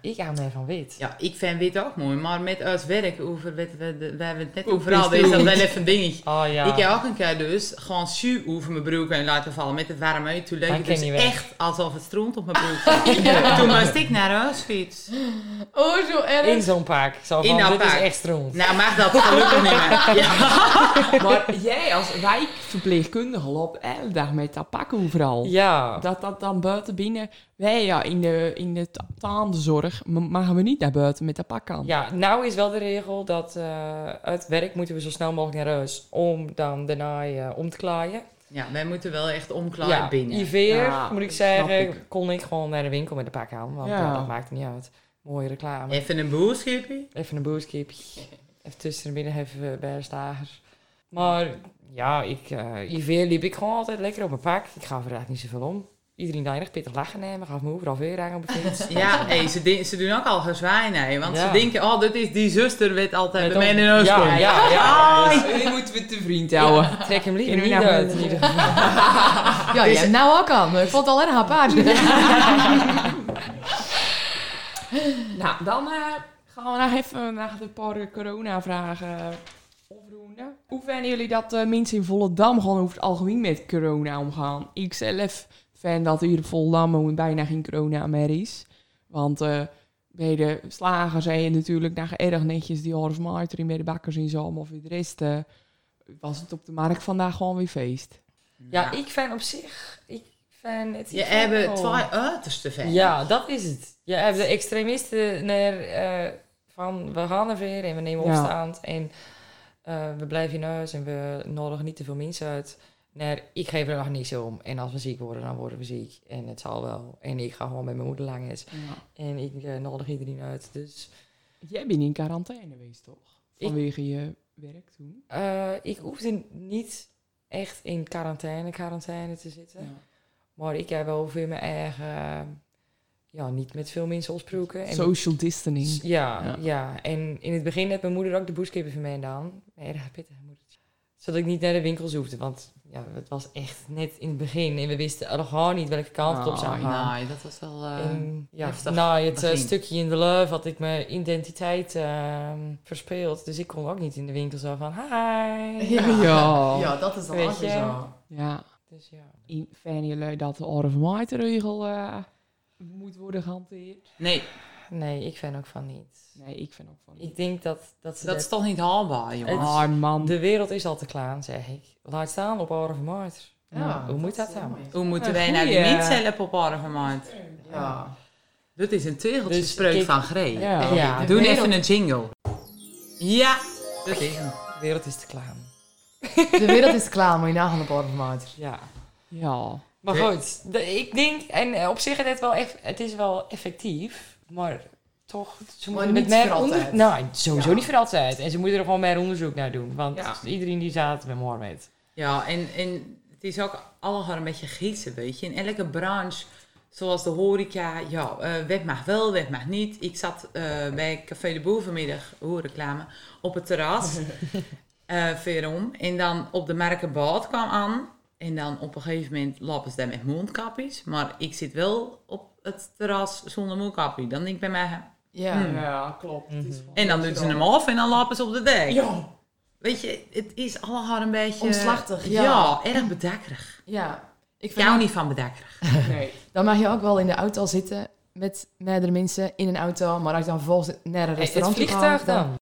Ik hou mij van wit. Ja, ik vind wit ook mooi, maar met ons werk over, we, we, we hebben het net overal, is dat het? wel even een dingetje. Oh ja. Ik heb ook een keer dus gewoon su over mijn broek en laten vallen met het warme uit. Toen leek het dus echt alsof het stroomt op mijn broek. *laughs* Toen moest ik naar huis fiets. Oh, zo erg. In zo'n pak. Zo In van, dat dit is pak. echt stront. Nou, mag dat gelukkig niet meer. *laughs* Ja. *laughs* Maar jij als wijkverpleegkundige loopt elke dag met dat pak overal. Ja. Dat dat dan buiten binnen wij ja, in de, in de ta- taandenzorg mogen we niet naar buiten met de pak aan. Ja, nou is wel de regel dat eh uit werk moeten we zo snel mogelijk naar huis om dan daarna eh, om te klaaien. Ja, wij moeten wel echt omklaar ja, binnen. Iveer, Ja, moet ik zeggen, ik. kon ik gewoon naar de winkel met de pak aan. Want Ja. dat maakt niet uit. Mooie reclame. Even een boerschipje. Even een boodschapje. Even tussen en binnen even bij de stagers. Maar ja, ik, eh Iveer liep ik gewoon altijd lekker op mijn pak. Ik ga er eigenlijk niet zoveel om. Iedereen daar pittig lachen nemen. Gaf me overal weer aan op de fiets. *laughs* Ja, hey, ze, de- ze doen ook al gezwaaien, nee, want Ja. ze denken, oh, dat is die zuster, weet altijd Met bij mij in de ja, ja, ja. Dus, Nu moeten we te vriend houden. trek hem liever Kunnen we niet nou uit. wel- in ieder geval. Ja, je hebt nou ook al. Ik vond het al erg apart. *laughs* *laughs* Nou, dan eh, gaan we nog even naar de paar corona-vragen opdoen. Hoe vinden jullie dat eh, mensen in Volendam gewoon over het algemeen met corona omgaan? Ik zelf vind dat hier in Volendam bijna geen corona meer is. Want eh, bij de slager zijn je natuurlijk nog erg netjes die Horus Maarten bij de bakkers in zo. Maar voor de rest eh, was het op de markt vandaag gewoon weer feest. Ja, ik vind op zich... Ik vind het Je hebt twee uiterste fan. Ja, dat is het. Je hebt de extremisten naar, eh, van we gaan er weer en we nemen Ja. opstand en eh, we blijven in huis en we nodigen niet te veel mensen uit. Naar ik geef er nog niks om en als we ziek worden, dan worden we ziek en het zal wel. En ik ga gewoon met mijn moeder lang eens en ik eh, nodig iedereen uit. Dus Jij bent in quarantaine geweest, toch? Ik- Vanwege je werk toen. eh, ik hoefde niet echt in quarantaine, quarantaine te zitten. Maar ik heb wel voor mijn eigen, ja, niet met veel mensen afsproken. En Social distancing. Ja, Ja. ja, En in het begin heeft mijn moeder ook de boeskippen voor mij gedaan. Een erg pittige moedertje. Zodat ik niet naar de winkels hoefde. Want ja, het was echt net in het begin. En we wisten nog gewoon niet welke kant het op zou Oh, gaan. Nee, dat was wel... eh, en ja, heftig na het eh, begin. stukje in de luif had ik mijn identiteit ehm, verspeeld. Dus ik kon ook niet in de winkel zo van... Hi! Ja. Ja. *laughs* Ja, dat is dan Weet je? zo. Ja. Dus ja. In- jullie dat de Orf-Maarten-regel eh, moet worden gehanteerd? Nee, Nee, ik vind ook van niet. Nee, ik vind ook van niet. Ik denk dat, dat ze dat is toch niet haalbaar, jongen. Het- Ah, man. De wereld is al te klaar, zeg ik. Laat staan op Orde van Maart. Ja, Hoe moet dat dan? Hoe moeten wij nou die goeie. niet zelf op orde gemaakt? Ja. Dat is een tegeltje Dus spreuk van Gree. Ja. Ja, Doe wereld- even een jingle. Ja, dat is hem. De wereld is te klaar. De wereld is klaar, moet je nagaan op orde van Ja. Ja. Maar goed, de- ik denk, en op zich is het wel, eff- het is wel effectief, maar toch, ze moeten met meer voor onder- altijd. Nou, sowieso Ja. niet voor altijd. En ze moeten er gewoon meer onderzoek naar doen, want Ja. iedereen die zaten bij Mohammed. Ja, en, en het is ook allemaal een beetje gissen, weet je. In elke branche, zoals de horeca, ja, eh wet mag wel, wet mag niet. Ik zat eh, bij Café de Boer vanmiddag, hoe reclame, op het terras, *laughs* eh verom. En dan op de Merkenbad kwam aan. En dan op een gegeven moment lopen ze daar met mondkapjes. Maar ik zit wel op het terras zonder mondkapje. Dan denk ik bij mij... Ja. Hmm. Ja, klopt. Mhm. En dan doen ze hem af en dan lopen ze op de dek. Ja. Weet je, het is allemaal een beetje... Omslachtig, Ja, ja. erg bedekkerig. Ja. Ik Ik vind ook- niet van bedekkerig. *laughs* Nee. Dan mag je ook wel in de auto zitten met meerdere mensen in een auto. Maar als je dan vervolgens naar een restaurant toe vliegtuig gaat, dan.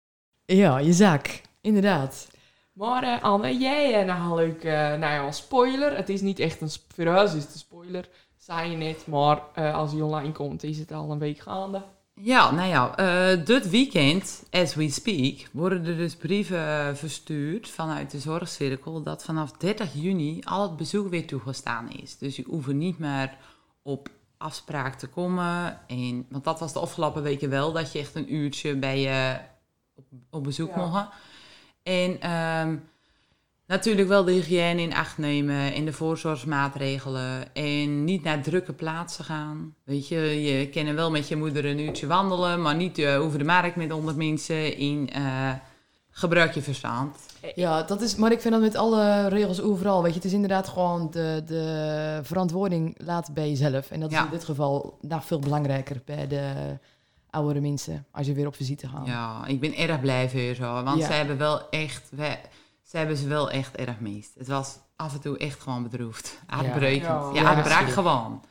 Ja, je zak. Inderdaad. Maar eh, Anne, jij hebt nog een leuk, eh, nou ja, spoiler. Het is niet echt een, voor ons is het een spoiler, zei je net. Maar eh, als die online komt, is het al een week gaande. Ja, nou ja, eh, dit weekend, as we speak, worden er dus brieven eh, verstuurd vanuit de zorgcirkel dat vanaf 30 juni al het bezoek weer toegestaan is. Dus je hoeft niet meer op afspraak te komen. En, want dat was de afgelopen weken wel, dat je echt een uurtje bij je op, op bezoek Ja. mocht. En ehm, natuurlijk wel de hygiëne in acht nemen en de voorzorgsmaatregelen. En niet naar drukke plaatsen gaan. Weet je, je kan wel met je moeder een uurtje wandelen, maar niet eh, over de markt met 100 mensen in eh, gebruik je verstand. Ja, dat is, maar ik vind dat met alle regels overal. Weet je, het is inderdaad gewoon de, de verantwoording laten bij jezelf. En dat is in dit geval nog veel belangrijker bij de oudere mensen. Als je weer op visite gaat. Ja, ik ben erg blij voor je zo, want Ja. ze hebben wel echt, ze hebben ze wel echt erg mist. Het was af en toe echt gewoon bedroefd, hartbrekend. Ja. Ja, Ja, het gewoon.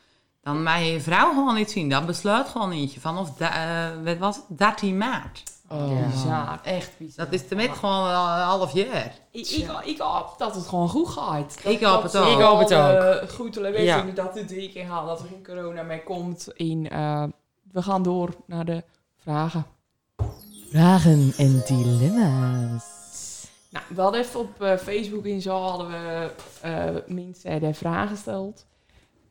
Dan mag je je vrouw gewoon niet zien. Dat besluit gewoon eentje vanaf, eh, wat was het, 13 maart. Oh, Ja. bizar. Echt bizar. Dat is tenminste gewoon een half jaar. Ik, ik, ik hoop dat het gewoon goed gaat. Dat, Ik hoop dat het ook. Ik hoop het ook. eh, goed te weten Ja. dat dit week ingaan, dat er geen corona meer komt. In, eh, we gaan door naar de vragen. Vragen en dilemma's. Nou, we hadden even op eh, Facebook en zo hadden we eh mensen de vragen gesteld.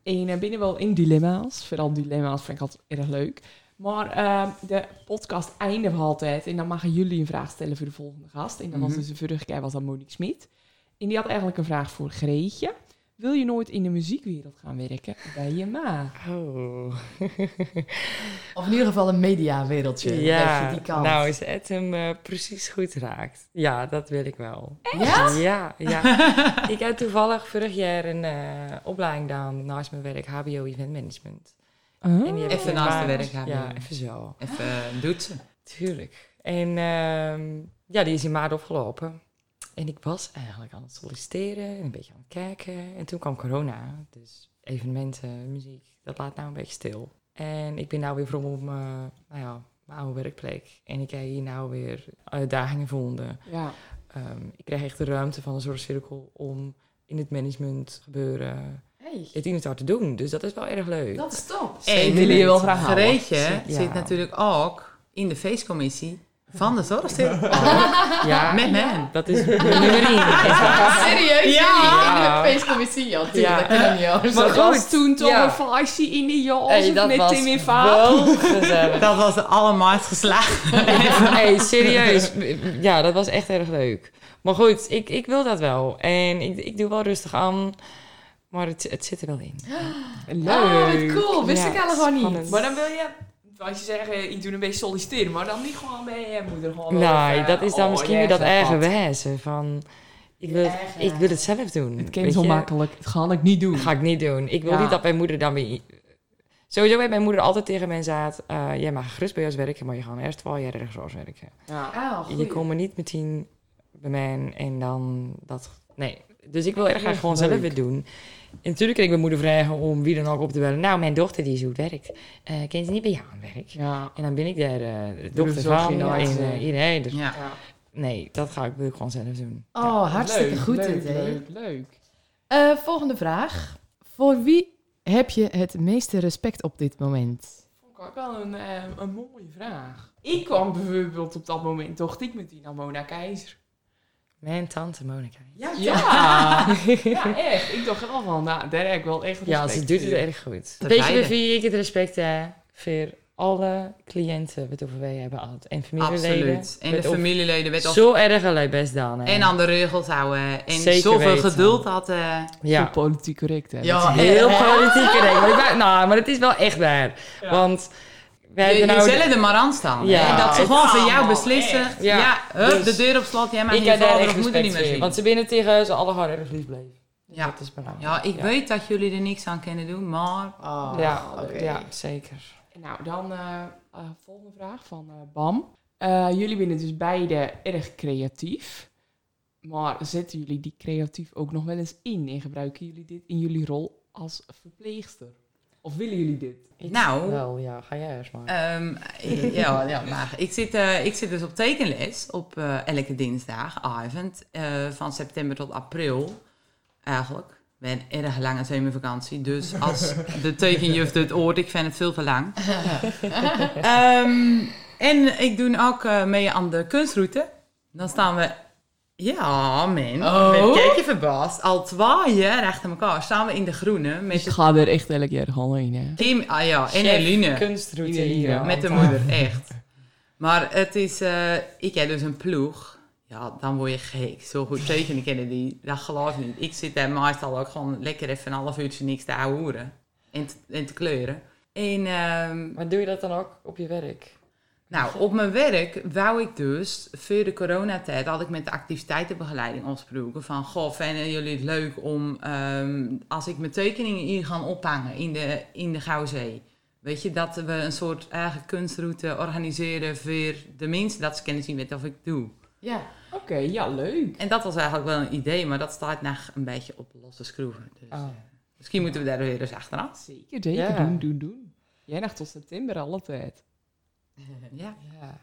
En binnen wel in dilemma's. Vooral dilemma's vind ik altijd erg leuk. Maar eh, de podcast eindigen we altijd. En dan mogen jullie een vraag stellen voor de volgende gast. En dat was Mhm. dus de vorige keer was dat Monique Smit. En die had eigenlijk een vraag voor Greetje. Wil je nooit in de muziekwereld gaan werken bij je ma? Oh. *laughs* Of in ieder geval een mediawereldje. ja, die kant. nou, als het hem eh, precies goed raakt. Ja, dat wil ik wel. Ja? Ja, ja. ik heb toevallig vorig jaar een eh, opleiding gedaan naast mijn werk, HBO Event Management. En die heb ik Even naast de maart- werk HBO. Ja, even zo. Even doet ze. Tuurlijk. En ehm, ja, die is in maart opgelopen. En ik was eigenlijk aan het solliciteren en een beetje aan het kijken. En toen kwam corona. Dus evenementen, muziek, dat laat nou een beetje stil. En ik ben nou weer vroom op mijn, nou ja, mijn oude werkplek. En ik heb hier nou weer uitdagingen gevonden. Ja. Ehm, ik krijg echt de ruimte van een soort cirkel om in het management gebeuren Hey, het in het hart te doen. Dus dat is wel erg leuk. dat is top. En willen je wel graag houden. Greetje Ja. zit natuurlijk ook in de feestcommissie van de zorgcirkel. Ja, Met mij. dat is nummer één. Serieus? Ja. In de feestcommissie? Ja. Ja. Dat kan niet anders. Maar was toen toch ja. een feestje in de jas Hey, of dat met Tim in. Dat was de allermaaist geslaagd. *laughs* hey, serieus. Ja, dat was echt erg leuk. Maar goed, ik, ik wil dat wel. En ik, ik doe wel rustig aan. Maar het, het zit er wel in. Leuk. Oh, wat cool. Wist Ja, ik gewoon niet. Maar dan wil je, als je zeggen, ik doe een beetje solliciteren, maar dan niet gewoon bij je moeder. Gewoon Nee, even, dat is dan oh, misschien weer dat eigen wijze van... Ik wil, ik wil het zelf doen. Het kent zo makkelijk, dat ga ik niet doen. Dat ga ik niet doen. Ik wil Ja. niet dat mijn moeder dan weer... Sowieso heeft mijn moeder altijd tegen mij gezegd... eh, jij mag gerust bij ons werken, maar je gaat eerst wel jaar ergens anders werken. Ja. Je komt er niet meteen bij mij en dan dat... Nee, dus ik wil erg graag Echt gewoon leuk. zelf weer doen. En natuurlijk kan ik mijn moeder vragen om wie dan ook op te bellen. Nou, mijn dochter die zoekt werk. Eh kan ze niet bij jou aan werk? Ja. En dan ben ik daar eh, de dochter het van geen en nooit, eh, eh. iedereen. Dus Ja. ja. nee, dat ga ik, wil ik gewoon zelf doen. Oh, hartstikke Leuk, goed leuk, idee. Leuk, leuk. Eh, volgende vraag. Voor wie heb je het meeste respect op dit moment? Vond ik ook wel een, eh, een mooie vraag. Ik kwam bijvoorbeeld op dat moment, toch ik met die Mona Keizer. Mijn tante Monika. Ja, ja. *laughs* ja, *laughs* echt. Ik dacht wel van, nou, daar heb ik wel echt Ja, respect ze doet het erg goed. Weet je beide. bij wie ik het respect heb? Voor alle cliënten wat over wij hebben gehad. En familieleden. Absoluut. En de familieleden werd al Zo erg alleen best dan. hè. en aan de regels houden. En Zeker zoveel weten. geduld had. eh, Ja. Zo politiek correct, hè. Ja, Heel *laughs* politiek correct. Maar, nou, maar het is wel echt waar. Ja. Want wij je, nou... zullen er maar aan staan. Ja. En dat ze gewoon voor jou beslissen. echt. Ja, Ja. hup, Dus- de deur op slot. Jij mag ik je vader of moeder niet meer zien. Want ze binnen tegen ze alle erg lief bleven. Dus Ja. Dat is belangrijk. Ja, ik weet dat jullie er niks aan kunnen doen, maar... Oh, Ja, oké. ja, zeker. Nou, dan eh, eh, volgende vraag van eh, Bam. Eh, jullie zijn dus beide erg creatief. Maar zetten jullie die creatief ook nog wel eens in? En gebruiken jullie dit in jullie rol als verpleegster? Of willen jullie dit? Nou, Wel, ja, ga jij eerst maar. Ehm, ja, ja, maar ik zit, eh, ik zit dus op tekenles op eh, elke dinsdagavond eh, van september tot april eigenlijk. Ik ben een erg lange zomervakantie, dus *laughs* als de tekenjuf dit hoort, ik vind het veel te lang. Ehm, en ik doe ook eh, mee aan de kunstroute. Dan staan we, ja man, Oh. kijk je verbaasd, al twee jaar achter elkaar staan we in de groene Ik met ga er echt elk jaar gewoon heen, hè. Kim, ah ja, en Eline. Kunstroute hier. Met de moeder, echt. Maar het is, eh, ik heb dus een ploeg. Ja, dan word je gek. Zo goed tekenen kennen die, dat geloof ik niet. Ik zit daar meestal ook gewoon lekker even een half uurtje niks te houden en, te- en te kleuren. En ehm, Maar doe je dat dan ook op je werk? Nou, op mijn werk wou ik dus, voor de coronatijd, had ik met de activiteitenbegeleiding afgesproken van, goh, vinden jullie het leuk om, ehm, als ik mijn tekeningen hier ga ophangen in de, in de Gouwzee, weet je, dat we een soort eigen kunstroute organiseren voor de mensen, dat ze kunnen zien met of ik doe. Ja. Oké, ja, leuk. En dat was eigenlijk wel een idee, maar dat staat nog een beetje op losse schroeven. Dus, Oh. eh, misschien moeten we daar weer eens achteraan. Zeker, zeker. Ja. Doen, doen, doen. Jij nog tot september alle tijd. *laughs* Ja. Ja.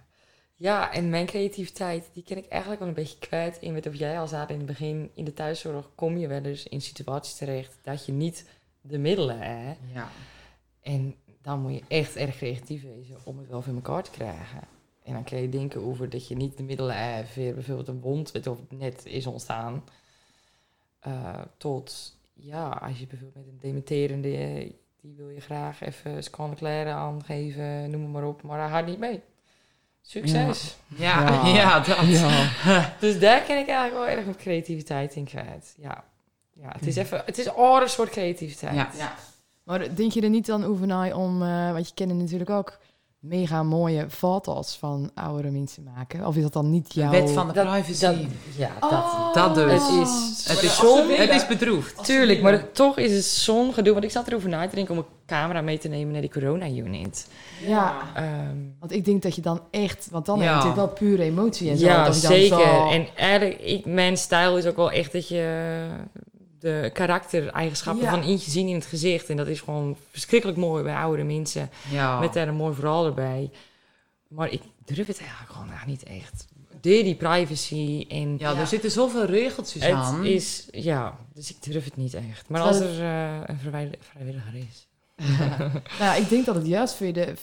Ja, en mijn creativiteit, die ken ik eigenlijk wel een beetje kwijt. In wat of jij al zei in het begin, in de thuiszorg kom je wel eens in situaties terecht dat je niet de middelen hebt. Ja. En dan moet je echt erg creatief wezen om het wel voor elkaar te krijgen. En dan kun je denken over dat je niet de middelen hebt voor bijvoorbeeld een wond, of het net is ontstaan. Eh, tot, ja, als je bijvoorbeeld met een dementerende, eh, die wil je graag even scan kleren aangeven, noem maar op, maar daar gaat niet mee. Succes! Ja, Ja. *laughs* ja. dat. Ja. *laughs* Dus daar ken ik eigenlijk wel erg met creativiteit in kwijt. Ja, ja het is even, het is een andere soort creativiteit. Ja. Ja. Maar denk je er niet dan over na om, eh want je kennen natuurlijk ook mega mooie foto's van oudere mensen maken? Of is dat dan niet De jouw... wet van de Dat- privacy. dat- ja, dat, dat dus. het is het, is zo'n- het is bedroefd. Tuurlijk, maar het- toch is het zo'n gedoe. Want ik zat erover na te denken om een camera mee te nemen naar die corona-unit. Ja, Ehm, want ik denk dat je dan echt... Want dan heb je natuurlijk wel pure emotie en zo. ja, dan zeker. zo- En eigenlijk, ik, mijn stijl is ook wel echt dat je de karaktereigenschappen Ja. van eentje zien in het gezicht. En dat is gewoon verschrikkelijk mooi bij oudere mensen. Ja. Met daar een mooi verhaal erbij. Maar ik durf het eigenlijk gewoon niet echt. De die privacy en... ja, er zitten zoveel regeltjes Het aan. is, ja, dus ik durf het niet echt. Maar Terwijl als er eh, een vrijwilli- vrijwilliger is. *laughs* Nou, ik denk dat het juist voor je de...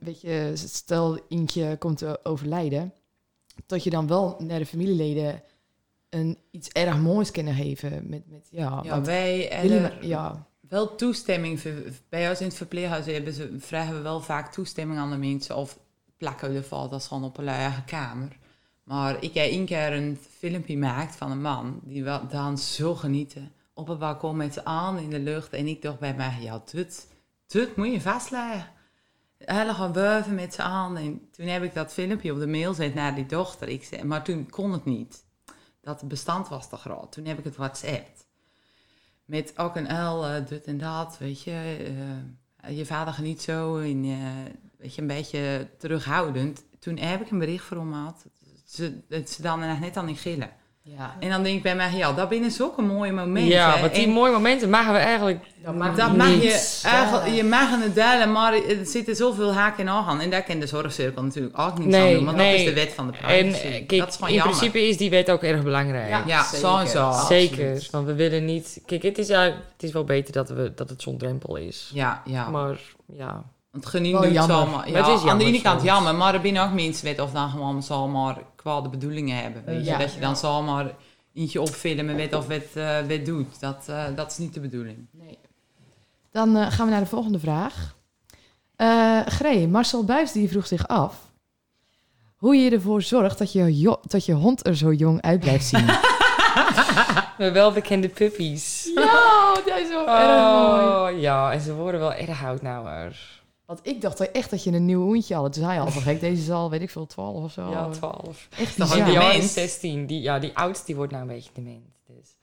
weet je, stel eentje komt te overlijden... dat je dan wel naar de familieleden een, iets erg moois kunnen geven. Met, met, ja, ja, wij hebben ja, wel toestemming. Bij ons in het verpleeghuis hebben ze, vragen we wel vaak toestemming aan de mensen. Of plakken we de foto's gewoon op een eigen kamer. Maar ik heb één keer een filmpje gemaakt van een man die wel dan zo genieten. Op het balkon met z'n aan in de lucht. En ik dacht bij mij, ja, dit, dit moet je vastleggen. Hij gaan wuiven met z'n aan. En toen heb ik dat filmpje op de mail gezet naar die dochter. Ik zei, maar toen kon het niet. Dat bestand was te groot. Toen heb ik het WhatsApp. Met ook een L, eh, dit en dat, weet je. eh, je vader geniet zo en eh, weet je, een beetje terughoudend. Toen heb ik een bericht voor hem gehad. Ze, ze dan net aan in gillen. Ja. En dan denk ik bij mij, ja, dat binnen zulke mooie momenten. Ja, want die En mooie momenten mogen we eigenlijk... Dat mag dat mag je, eigenlijk, je mag het delen, maar er zitten zoveel haken en ogen aan. En daar kan de zorgcirkel natuurlijk ook niet Nee, aan doen, want nee. dat is de wet van de En privacy. eh, dat is gewoon in jammer. principe is die wet ook erg belangrijk. Ja. ja, zeker. sowieso. Zeker, want we willen niet... Kijk, het is, eigenlijk, het is wel beter dat, we, dat het zo'n drempel is. Ja, ja. Maar ja, Want geniet Wel doet. Maar Ja, het is aan de jammer ene kant jammer, maar er binnen ook mensen weten of dan gewoon zomaar kwade bedoelingen hebben. Weet je? Ja. Dat je dan zomaar eentje opfilmen met of het eh wet doet. Dat, eh, dat is niet de bedoeling. Nee. Dan eh, gaan we naar de volgende vraag. Eh Gree, Marcel Buis die vroeg zich af... hoe je ervoor zorgt dat je, jo- dat je hond er zo jong uit blijft zien. *laughs* we welbekende puppies. ja, dat is zo erg mooi. Oh, ja, en ze worden wel erg oud nouwer. Want ik dacht echt dat je een nieuw hondje had. Toen zei je al van gek, deze is al, weet ik veel, 12 of zo. Ja, 12. Echt bizar. die dement? is 16. Die, ja, die oudste die wordt nou een beetje dement. Dus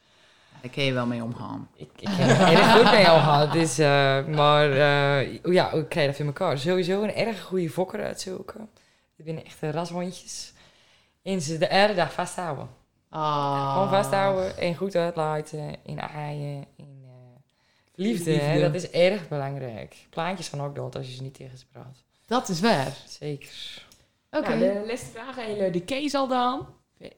Daar kun je wel mee omgaan. ik, ik heb er erg goed mee al gehad. Dus, eh, maar eh, ja, ik krijg dat in elkaar. Sowieso een erg goede fokker uitzoeken. Die zijn echte rashondjes. En ze de ere dag vasthouden. Ah. Gewoon vasthouden en goed uitlaten. In aaien. In liefde. Hè? Dat is erg belangrijk. Plaatjes gaan ook dood als je ze niet tegen ze praat. Dat is waar. Zeker. Oké. Ja, de laatste vraag, de case al dan. We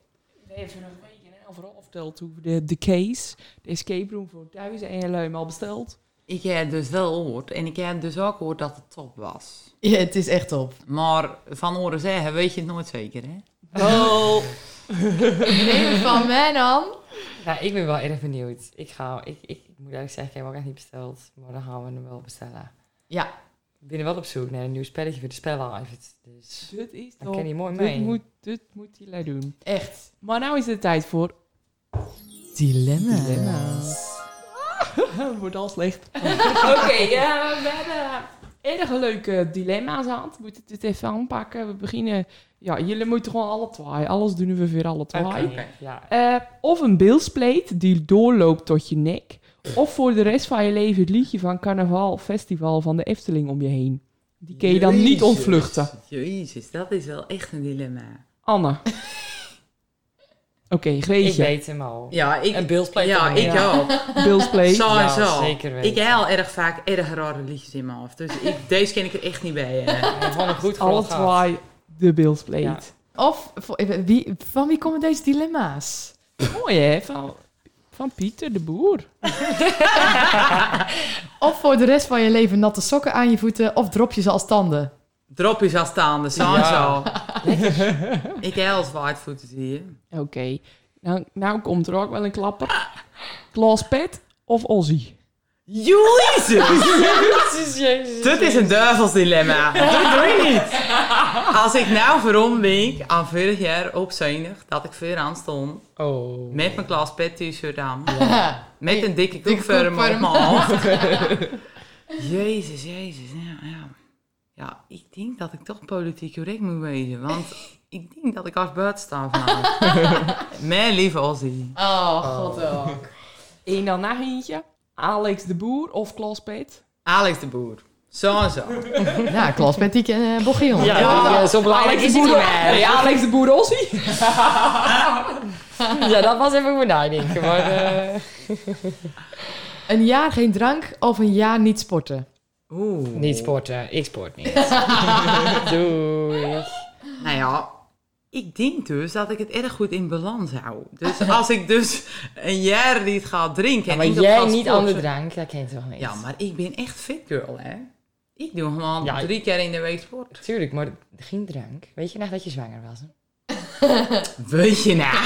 we hebben een en een verhaal verteld over de, de case. De escape room voor thuis en jullie hem al besteld. Ik heb dus wel gehoord. En ik heb dus ook gehoord dat het top was. Ja, het is echt top. Maar van horen zeggen weet je het nooit zeker, hè? Oh. Neem van mij dan. Nou, ik ben wel erg benieuwd. Ik, ga, ik, ik, ik moet eigenlijk zeggen, ik heb hem ook echt niet besteld. Maar dan gaan we hem wel bestellen. Ja. Ik ben wel op zoek naar een nieuw spelletje voor de spellen. Dus Dit is dan toch... kan hij mooi Dit mee. moet, dit moet hij doen. Echt. Maar nou is het tijd voor... Dilemma's. Het *laughs* wordt al slecht. Oké, ja, we hebben erg leuke dilemma's aan. We moeten het even aanpakken. We beginnen... Ja, jullie moeten gewoon alle twee. Alles doen we weer alle twee. Ja. Eh, of een bilspleet die doorloopt tot je nek. Of voor de rest van je leven het liedje van Carnaval Festival van de Efteling om je heen. Die kun je dan niet ontvluchten. Jezus, dat is wel echt een dilemma. Anne. Oké, Ik Greetje. weet hem al. Ja, ik, beeldsplay ja, van ik mij. ook. *laughs* Bilspleet. Zo en Ja, zo. zeker weten. Ik heb al erg vaak erg rare liedjes in mijn hoofd. Dus ik, *laughs* deze ken ik er echt niet bij. eh. Hij heeft gewoon een goed Alle twee De beeldspleet. Ja. Of wie, van wie komen deze dilemma's? *laughs* Mooi hè, van, van Pieter de Boer. Of voor de rest van je leven natte sokken aan je voeten of drop je ze als tanden? Drop is al staande, zo *laughs* en zo. Ik heb als whitefoot hier. Oké, nou, nou komt er ook wel een klapper. Klaas Pet of Ozzy? Jezus! *laughs* Jezus, jezus. Dit is een duivelsdilemma. *laughs* Dat doe je niet. Als ik nou voorom denk aan vorig jaar op dat ik voor aan stond Oh. met mijn klas pet t-shirt aan, met een dikke koekvorm op mijn hoofd. Jezus, jezus, ja, ja. Ja, ik denk dat ik toch politiek correct moet wezen, want *laughs* ik denk dat ik als buiten sta vanavond. *laughs* Mijn lieve Ozzy. Oh, god ook. En dan nog eentje. Alex de Boer of Klaas Pet? Alex de Boer. Zo en zo. *laughs* Ja, Klaas met die uh, bochiel. Ja, ja, zo belangrijk Alex is de het Boer, niet meer. nee, Alex de Boer Ozzy? Ja, dat was even voor nadenken. Maar, eh, Een jaar geen drank of een jaar niet sporten? Oeh. Niet sporten. Ik sport niet. *laughs* Doei. Nou ja, ik denk dus dat ik het erg goed in balans hou. Dus als ik dus een jaar niet ga drinken... Ja, en maar ik jij niet aan de drank, dat kent toch niet? Ja, maar ik ben echt fit girl, hè. Ik doe gewoon Ja, drie keer in de week sport. Tuurlijk, maar geen drank. Weet je nog dat je zwanger was? Hè? Weet je nou? *laughs*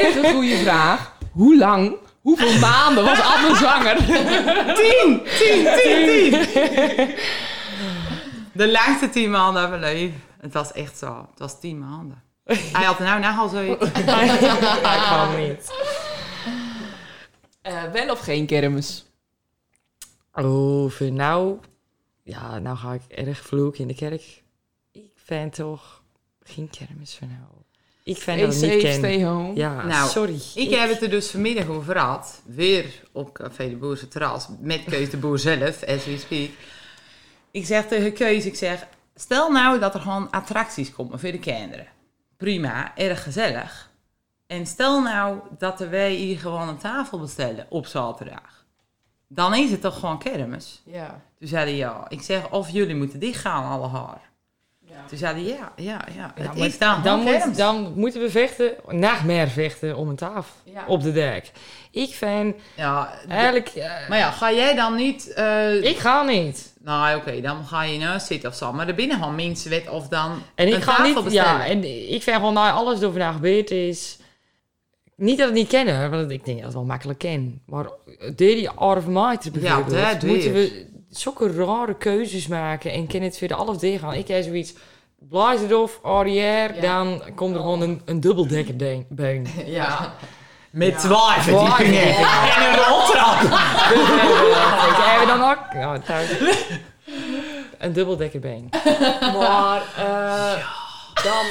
Dat is een goede vraag. Hoe lang, hoeveel maanden was Anne zwanger? tien, tien, tien, tien. De langste tien maanden van mijn leven. Het was echt zo. Het was tien maanden. Hij had nou nou al zoiets. Ik kan niet. Eh, wel of geen kermis? Oh, voor nou... Ja, nou ga ik erg vloeken in de kerk. Ik vind toch geen kermis voor nou. Ik vind dat niet ken. stay home. Ja, Nou, sorry. Ik heb het er dus vanmiddag over gehad. Weer op Café de Boerse terras. Met Kees de Boer zelf, as we speak. Ik zeg tegen Kees, ik zeg... Stel nou dat er gewoon attracties komen voor de kinderen. Prima, erg gezellig. En stel nou dat wij hier gewoon een tafel bestellen op zaterdag. Dan is het toch gewoon kermis? Ja. Toen zei hij ja. Ik zeg, of jullie moeten dichtgaan, alle haar. Toen zei hij ja, ja, ja. Ja, Het maar is dan, dan, moet, dan moeten we vechten, meer vechten om een tafel Ja. op de dek. Ik vind Ja, eigenlijk... eh, maar ja, ga jij dan niet... eh, ik ga niet. Nou, oké, dan ga je nou zitten of zo. Maar er binnen gewoon mensen wet of dan En ik een ga tafel niet... bestellen. Ja, en ik vind gewoon, nou, alles wat vandaag gebeurd is... Niet dat ik het niet kennen, want ik denk dat het wel makkelijk ken. Maar Dedy Arvemaiter bijvoorbeeld, dat moeten weer. we zulke rare keuzes maken en kan het verder alles dicht gaan. Ik heb zoiets, blaas het of, arrière, Ja. dan komt er gewoon een, een dubbeldekker been. *laughs* Ja. Met twee verdiepingen Ja. en een roltrap. *laughs* Ik heb dan ook ja, thuis. *laughs* een dubbeldekkerbeen. Maar, eh dan...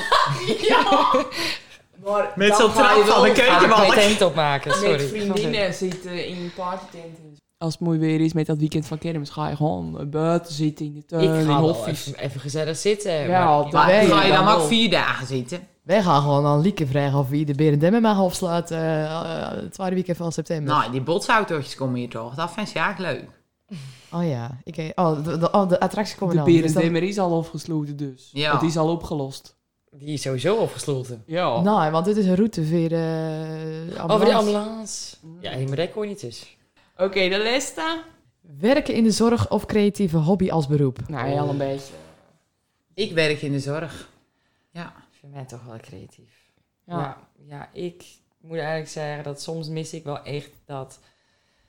Maar Met dan zo'n trap van de ik keukenbalk. mijn tent opmaken, sorry. Met vriendinnen zitten in partytenten. Als het mooi weer is met dat weekend van kermis, ga je gewoon eh, buiten zitten in de tuin, Ik in ga wel even, even gezellig zitten. Ja, maar- wij ga je dan dan ook vier dagen zitten? Wij gaan gewoon aan Lieke vragen of wie de Berendemmen mag afsluiten eh, het tweede weekend van september. Nou, die botsautootjes komen hier toch. Dat vind je eigenlijk leuk. Oh ja, ik, eh, oh, de, de, oh, de attracties komen De dan. Dan- Berendemmer is al afgesloten dus. Ja. Het is al opgelost. Die is sowieso opgesloten. Ja. Nou, want dit is een route voor de ambulance. Over de ambulance. Ja, maar dat kon je niet dus. Oké, de lista. Werken in de zorg of creatieve hobby als beroep? Nou, heel een beetje. Ik werk in de zorg. Ja. Voor mij toch wel creatief. Ja, Ja. ja, ik moet eigenlijk zeggen dat soms mis ik wel echt dat,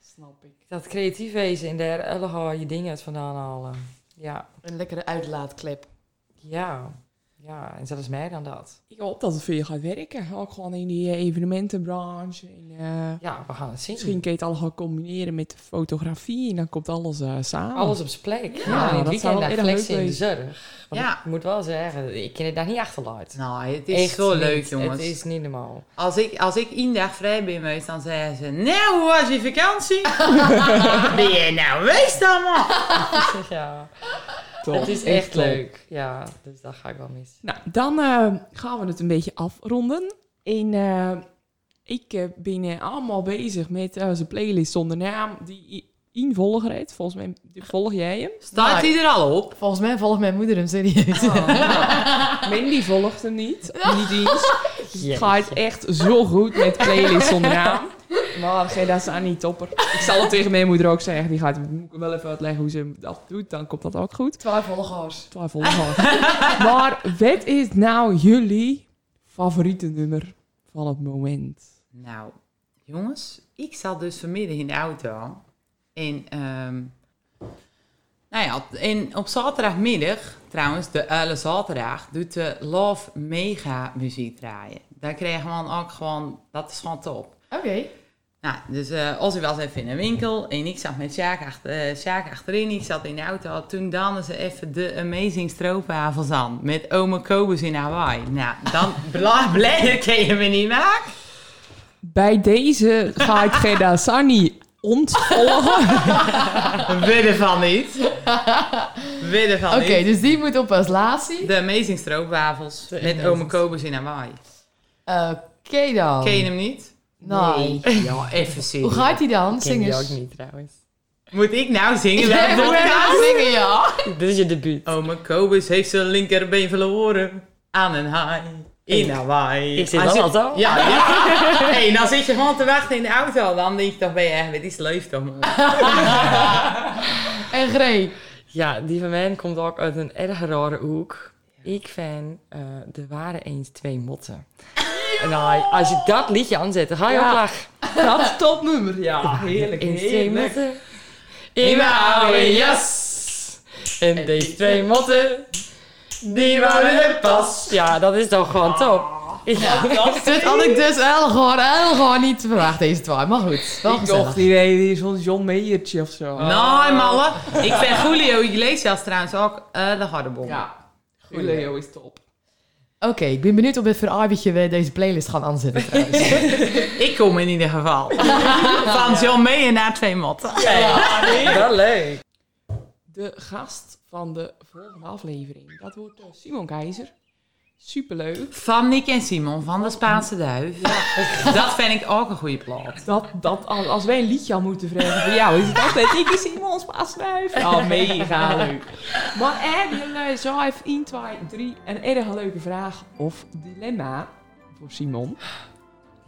snap ik. dat creatief wezen en daar alle je dingen uit vandaan halen. Ja, Een lekkere uitlaatklep. ja, ja, en zelfs meer dan dat. Ik hoop dat het voor je gaat werken. Ook gewoon in die eh, evenementenbranche. In, eh, Ja, we gaan het zien. misschien kun je het al gaan combineren met de fotografie. En dan komt alles eh, samen. Alles op zijn plek. Ja, Ja, in het dat zou weekend leuk in de zorg. Want Ja. ik moet wel zeggen, ik ken het daar niet achteruit. Nou, het is Echt zo niet. leuk, jongens. Het is niet normaal. Als ik, als ik één dag vrij ben geweest, dan zeggen ze... Nou, hoe was je vakantie? *laughs* ben je nou geweest allemaal? *laughs* ja, Top. het is echt leuk. Ja, dus dat ga ik wel mis. Nou, dan eh, gaan we het een beetje afronden. En eh, ik eh, ben allemaal bezig met onze playlist zonder naam. Die i- één volger heeft. Volgens mij volg jij hem. Staat hij er al op? Volgens mij volgt mijn moeder hem serieus. *laughs* Mandy volgt hem niet. Niet eens. Het *laughs* gaat echt zo goed met playlist zonder naam. Maar geen, dat is aan niet topper. Ik zal het tegen mijn moeder ook zeggen. Die gaat moet ik wel even uitleggen hoe ze dat doet. Dan komt dat ook goed. Twijfelgers. Twijfel *laughs* Maar wat is nou jullie favoriete nummer van het moment? Nou, jongens, ik zat dus vanmiddag in de auto. En, ehm, nou ja, op- en op zaterdagmiddag, trouwens, de hele zaterdag, doet de Love Mega muziek draaien. Daar krijgen we dan ook gewoon, dat is gewoon top. Oké. Nou, dus eh als ik was even in een winkel en ik zat met Sjaak, achter, eh, Sjaak achterin, ik zat in de auto. Toen dannen ze even de Amazing Stroopwafels aan met Ome Kobus in Hawaii. Nou, dan *laughs* bla- blijer kun je me niet maken. Bij deze ga ik *laughs* Gerda Sani ontvolgen. *laughs* Widden van niet. Widden van Oké, dus die moet op als laatste. De Amazing Stroopwafels De met Amazing. Ome Kobus in Hawaii. Oké dan. Ken je hem niet? Nee. Ja, even zien. *laughs* Hoe gaat hij dan? Zing je eens. ook niet trouwens. Moet ik nou zingen? Ja, moet podcast? gaan zingen, ja. Dit is je debuut. Ome Kobus heeft zijn linkerbeen verloren aan een haai in Hawaii. Ik zit wel al zo. Ja, ja. *laughs* hey, dan zit je gewoon te wachten in de auto. Dan denk je toch, ben je echt met iets leeft toch, man. *laughs* En Gree. Ja, die van mij komt ook uit een erg rare hoek. Ik vind eh Er waren eens twee motten. En als je dat liedje aanzet, dan ga je Ja. ook lachen. Dat is topnummer, ja. Heerlijk, Eens twee heerlijk. motten in mijn oude jas. En deze twee motten, die waren er pas. Ja, dat is toch gewoon top. Ja, Dit had ik dus heel gewoon, niet verwacht, deze twee. Maar goed, wel Ik dacht, die is zo'n John Mayertje of zo. Nee, malle. Ik vind Julio Iglesias trouwens ook eh de harde bom. Ja, Julio is top. Oké, ik ben benieuwd op dit voor arbeidsje we deze playlist gaan aanzetten. *laughs* Ik kom in ieder geval. Van John Mayer naar twee motten. *laughs* wel leuk. De gast van de volgende aflevering, dat wordt eh, Simon Keizer. Superleuk. Van Nick en Simon van de Spaanse Duif. *laughs* Dat vind ik ook een goede plaat. Dat, dat, als wij een liedje aan moeten vragen voor jou, is het altijd ik en Simon Spaasnuif. Oh, mega leuk. Maar hebben jullie zo even 1, 2, 3 een erg leuke vraag of dilemma voor Simon?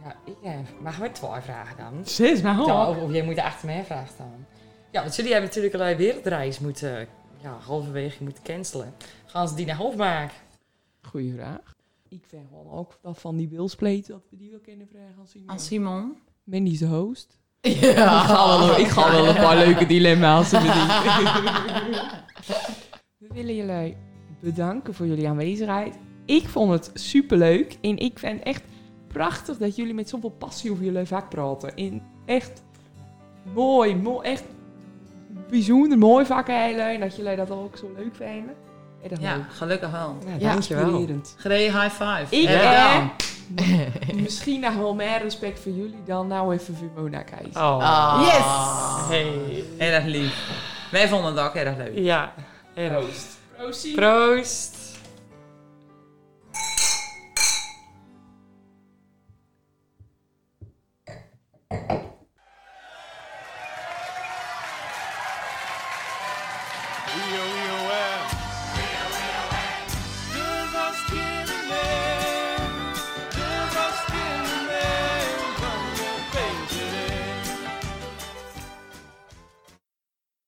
Ja, ik eh, mag maar twee vragen dan. Zes maar Ja, hoor. of, of jij moet achter mij vragen staan. Ja, want jullie hebben natuurlijk al een wereldreis moeten, ja, halverwege moeten cancelen. Gaan ze die naar half maken? Goeie vraag. Ik vind gewoon ook dat van die Willspleet, dat we die wel kunnen vragen aan Simon. Aan Simon. Is de host. ja. Ik ga wel, ik ga wel een paar *laughs* leuke dilemma's bedienen. *laughs* We willen jullie bedanken voor jullie aanwezigheid. Ik vond het superleuk en ik vind het echt prachtig dat jullie met zoveel passie over jullie vak praten. En echt mooi, mooi, echt bijzonder mooi vak hebben en dat jullie dat ook zo leuk vinden. Ja, leuk. gelukkig wel. Ja, Ja, dankjewel. high five. Ik Heb *laughs* eh, misschien nog wel meer respect voor jullie dan nou even voor Mona Keizer. Oh. Ah. Yes! Hey. Erg lief. Wij vonden het ook erg leuk. Ja. erg. Proost. Proost. Proost.